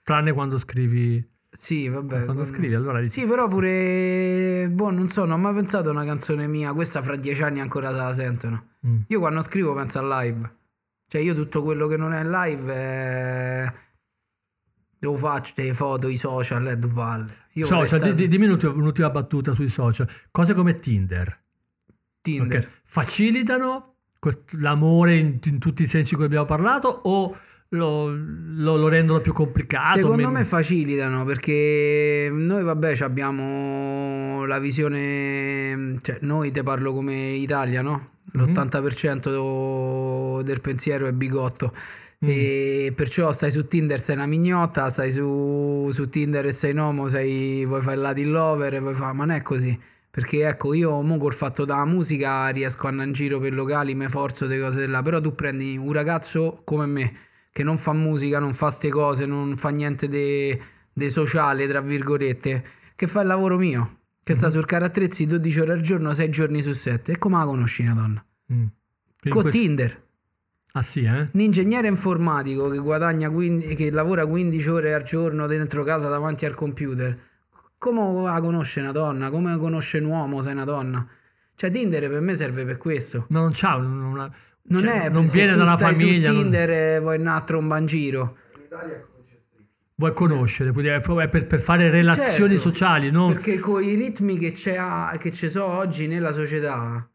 Tranne quando scrivi... Sì, vabbè. quando quando- scrivi, allora dici... Sì, però pure, boh, non so, non ho mai pensato a una canzone mia, questa fra dieci anni ancora se la sentono. Mm. Io quando scrivo penso al live, cioè io tutto quello che non è live è... Devo faccio le foto, i social, è due palle. Io Social, di- di- dimmi un'ultima, un'ultima battuta sui social. Cose come Tinder. Tinder. ok? Facilitano l'amore in, in tutti i sensi che abbiamo parlato o lo, lo- lo rendono più complicato? Secondo me facilitano perché noi vabbè abbiamo la visione, cioè noi te parlo come Italia, no? Mhm. L'80% del pensiero è bigotto Mm. e perciò stai su Tinder sei una mignotta, stai su, su Tinder e sei un uomo, sei, vuoi fare il lover, vuoi fare... ma non è così. Perché ecco, io mo col fatto della musica riesco a andare in giro per locali, mi forzo delle cose là, però tu prendi un ragazzo come me che non fa musica, non fa ste cose, non fa niente di sociale, tra virgolette, che fa il lavoro mio, che sta sul carattrezzi 12 ore al giorno, 6 giorni su 7. E come la conosci una donna? Mm. Con questo- Tinder. Ah sì, eh? Un ingegnere informatico che guadagna 15 che lavora 15 ore al giorno dentro casa davanti al computer. Come la conosce una donna? Come conosce un uomo se è una donna? Cioè Tinder per me serve per questo. Ma non c'ha una... Non cioè, è non se viene tu da una stai famiglia, su non- Tinder e vuoi andare a tromba in giro. In Italia è come c'è stricto. vuoi conoscere, quindi è è per, per fare relazioni Certo, sociali, non... Perché con i ritmi che c'è a- che ci sono oggi nella società,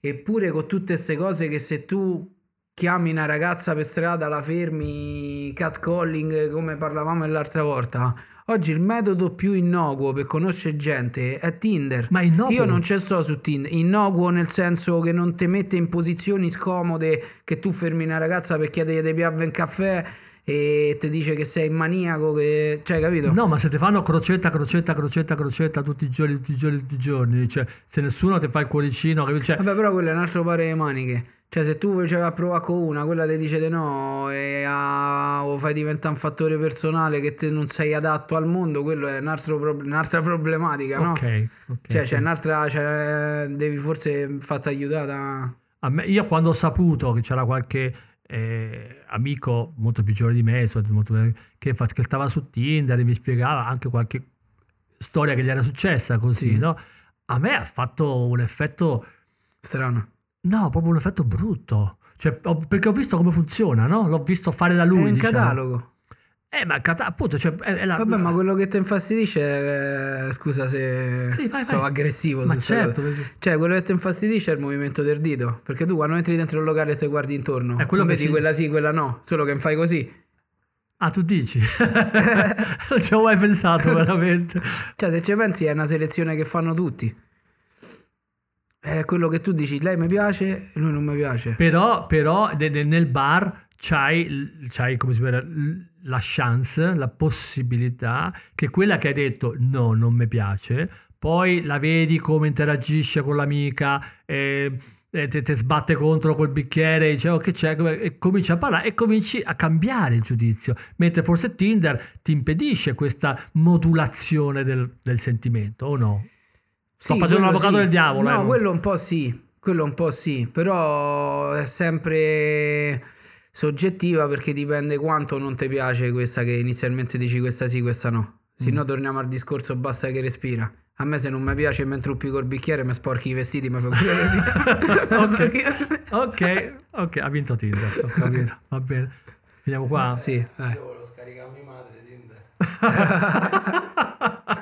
eppure con tutte queste cose che se tu chiami una ragazza per strada, la fermi, catcalling, come parlavamo l'altra volta, oggi il metodo più innocuo per conoscere gente è Tinder. Ma innocuo? Io non ci sto su Tinder, innocuo nel senso che non ti mette in posizioni scomode che tu fermi una ragazza per chiedergli di piave un caffè e ti dice che sei maniaco, che... cioè capito? No, ma se ti fanno crocetta, crocetta, crocetta, crocetta tutti i giorni, tutti i giorni, tutti i giorni, cioè se nessuno ti fa il cuoricino, capito? Cioè, Vabbè, però quello è un altro paio di maniche. Cioè, se tu facevi a provare con una, quella ti dice di no e a- o fai diventare un fattore personale che te non sei adatto al mondo, quello è un altro un'altra problematica, no? ok, ok. Cioè, c'è un'altra, cioè, devi forse farti aiutare da... A me- io quando ho saputo che c'era qualche eh, amico molto più giovane di me, molto- che, fa- che stava su Tinder e mi spiegava anche qualche storia che gli era successa così, Sì. no? A me ha fatto un effetto, Strano. No, proprio un effetto brutto. Cioè, ho- perché ho visto come funziona, no? L'ho visto fare da lui, è in diciamo. catalogo. Eh, ma cata- appunto, cioè, è, è la- Vabbè, ma quello che ti infastidisce è... Scusa se Sì, vai, sono vai. aggressivo. Ma certo, perché- Cioè, quello che ti infastidisce è il movimento del dito. Perché tu quando entri dentro il locale e ti guardi intorno, È quello non che vedi si- quella sì, quella no, solo che fai così. Ah, tu dici? non ci ho mai pensato veramente. Cioè, se ci pensi, è una selezione che fanno tutti. È quello che tu dici, lei mi piace lui non mi piace. Però, però ne- ne- nel bar c'hai, c'hai, come si può la chance, la possibilità che quella che hai detto no, non mi piace, poi la vedi come interagisce con l'amica, e, e te, te sbatte contro col bicchiere, e dice oh che c'è, e cominci a parlare e cominci a cambiare il giudizio, mentre forse Tinder ti impedisce questa modulazione del, del sentimento, o no? Sto Sì, facendo l'avvocato sì. del diavolo. No, eh, quello un po' sì, quello un po' sì, però è sempre soggettiva perché dipende quanto non ti piace questa che inizialmente dici questa sì, questa no. Se Mm. no torniamo al discorso basta che respira. A me se non mi piace mentre truppi col bicchiere mi sporchi i vestiti, mi fa pure così. ok, ok, ok, ha vinto Tinder, ho capito, va bene. Finiamo qua? Sì, vai. Io volevo scaricarmi madre Tinder.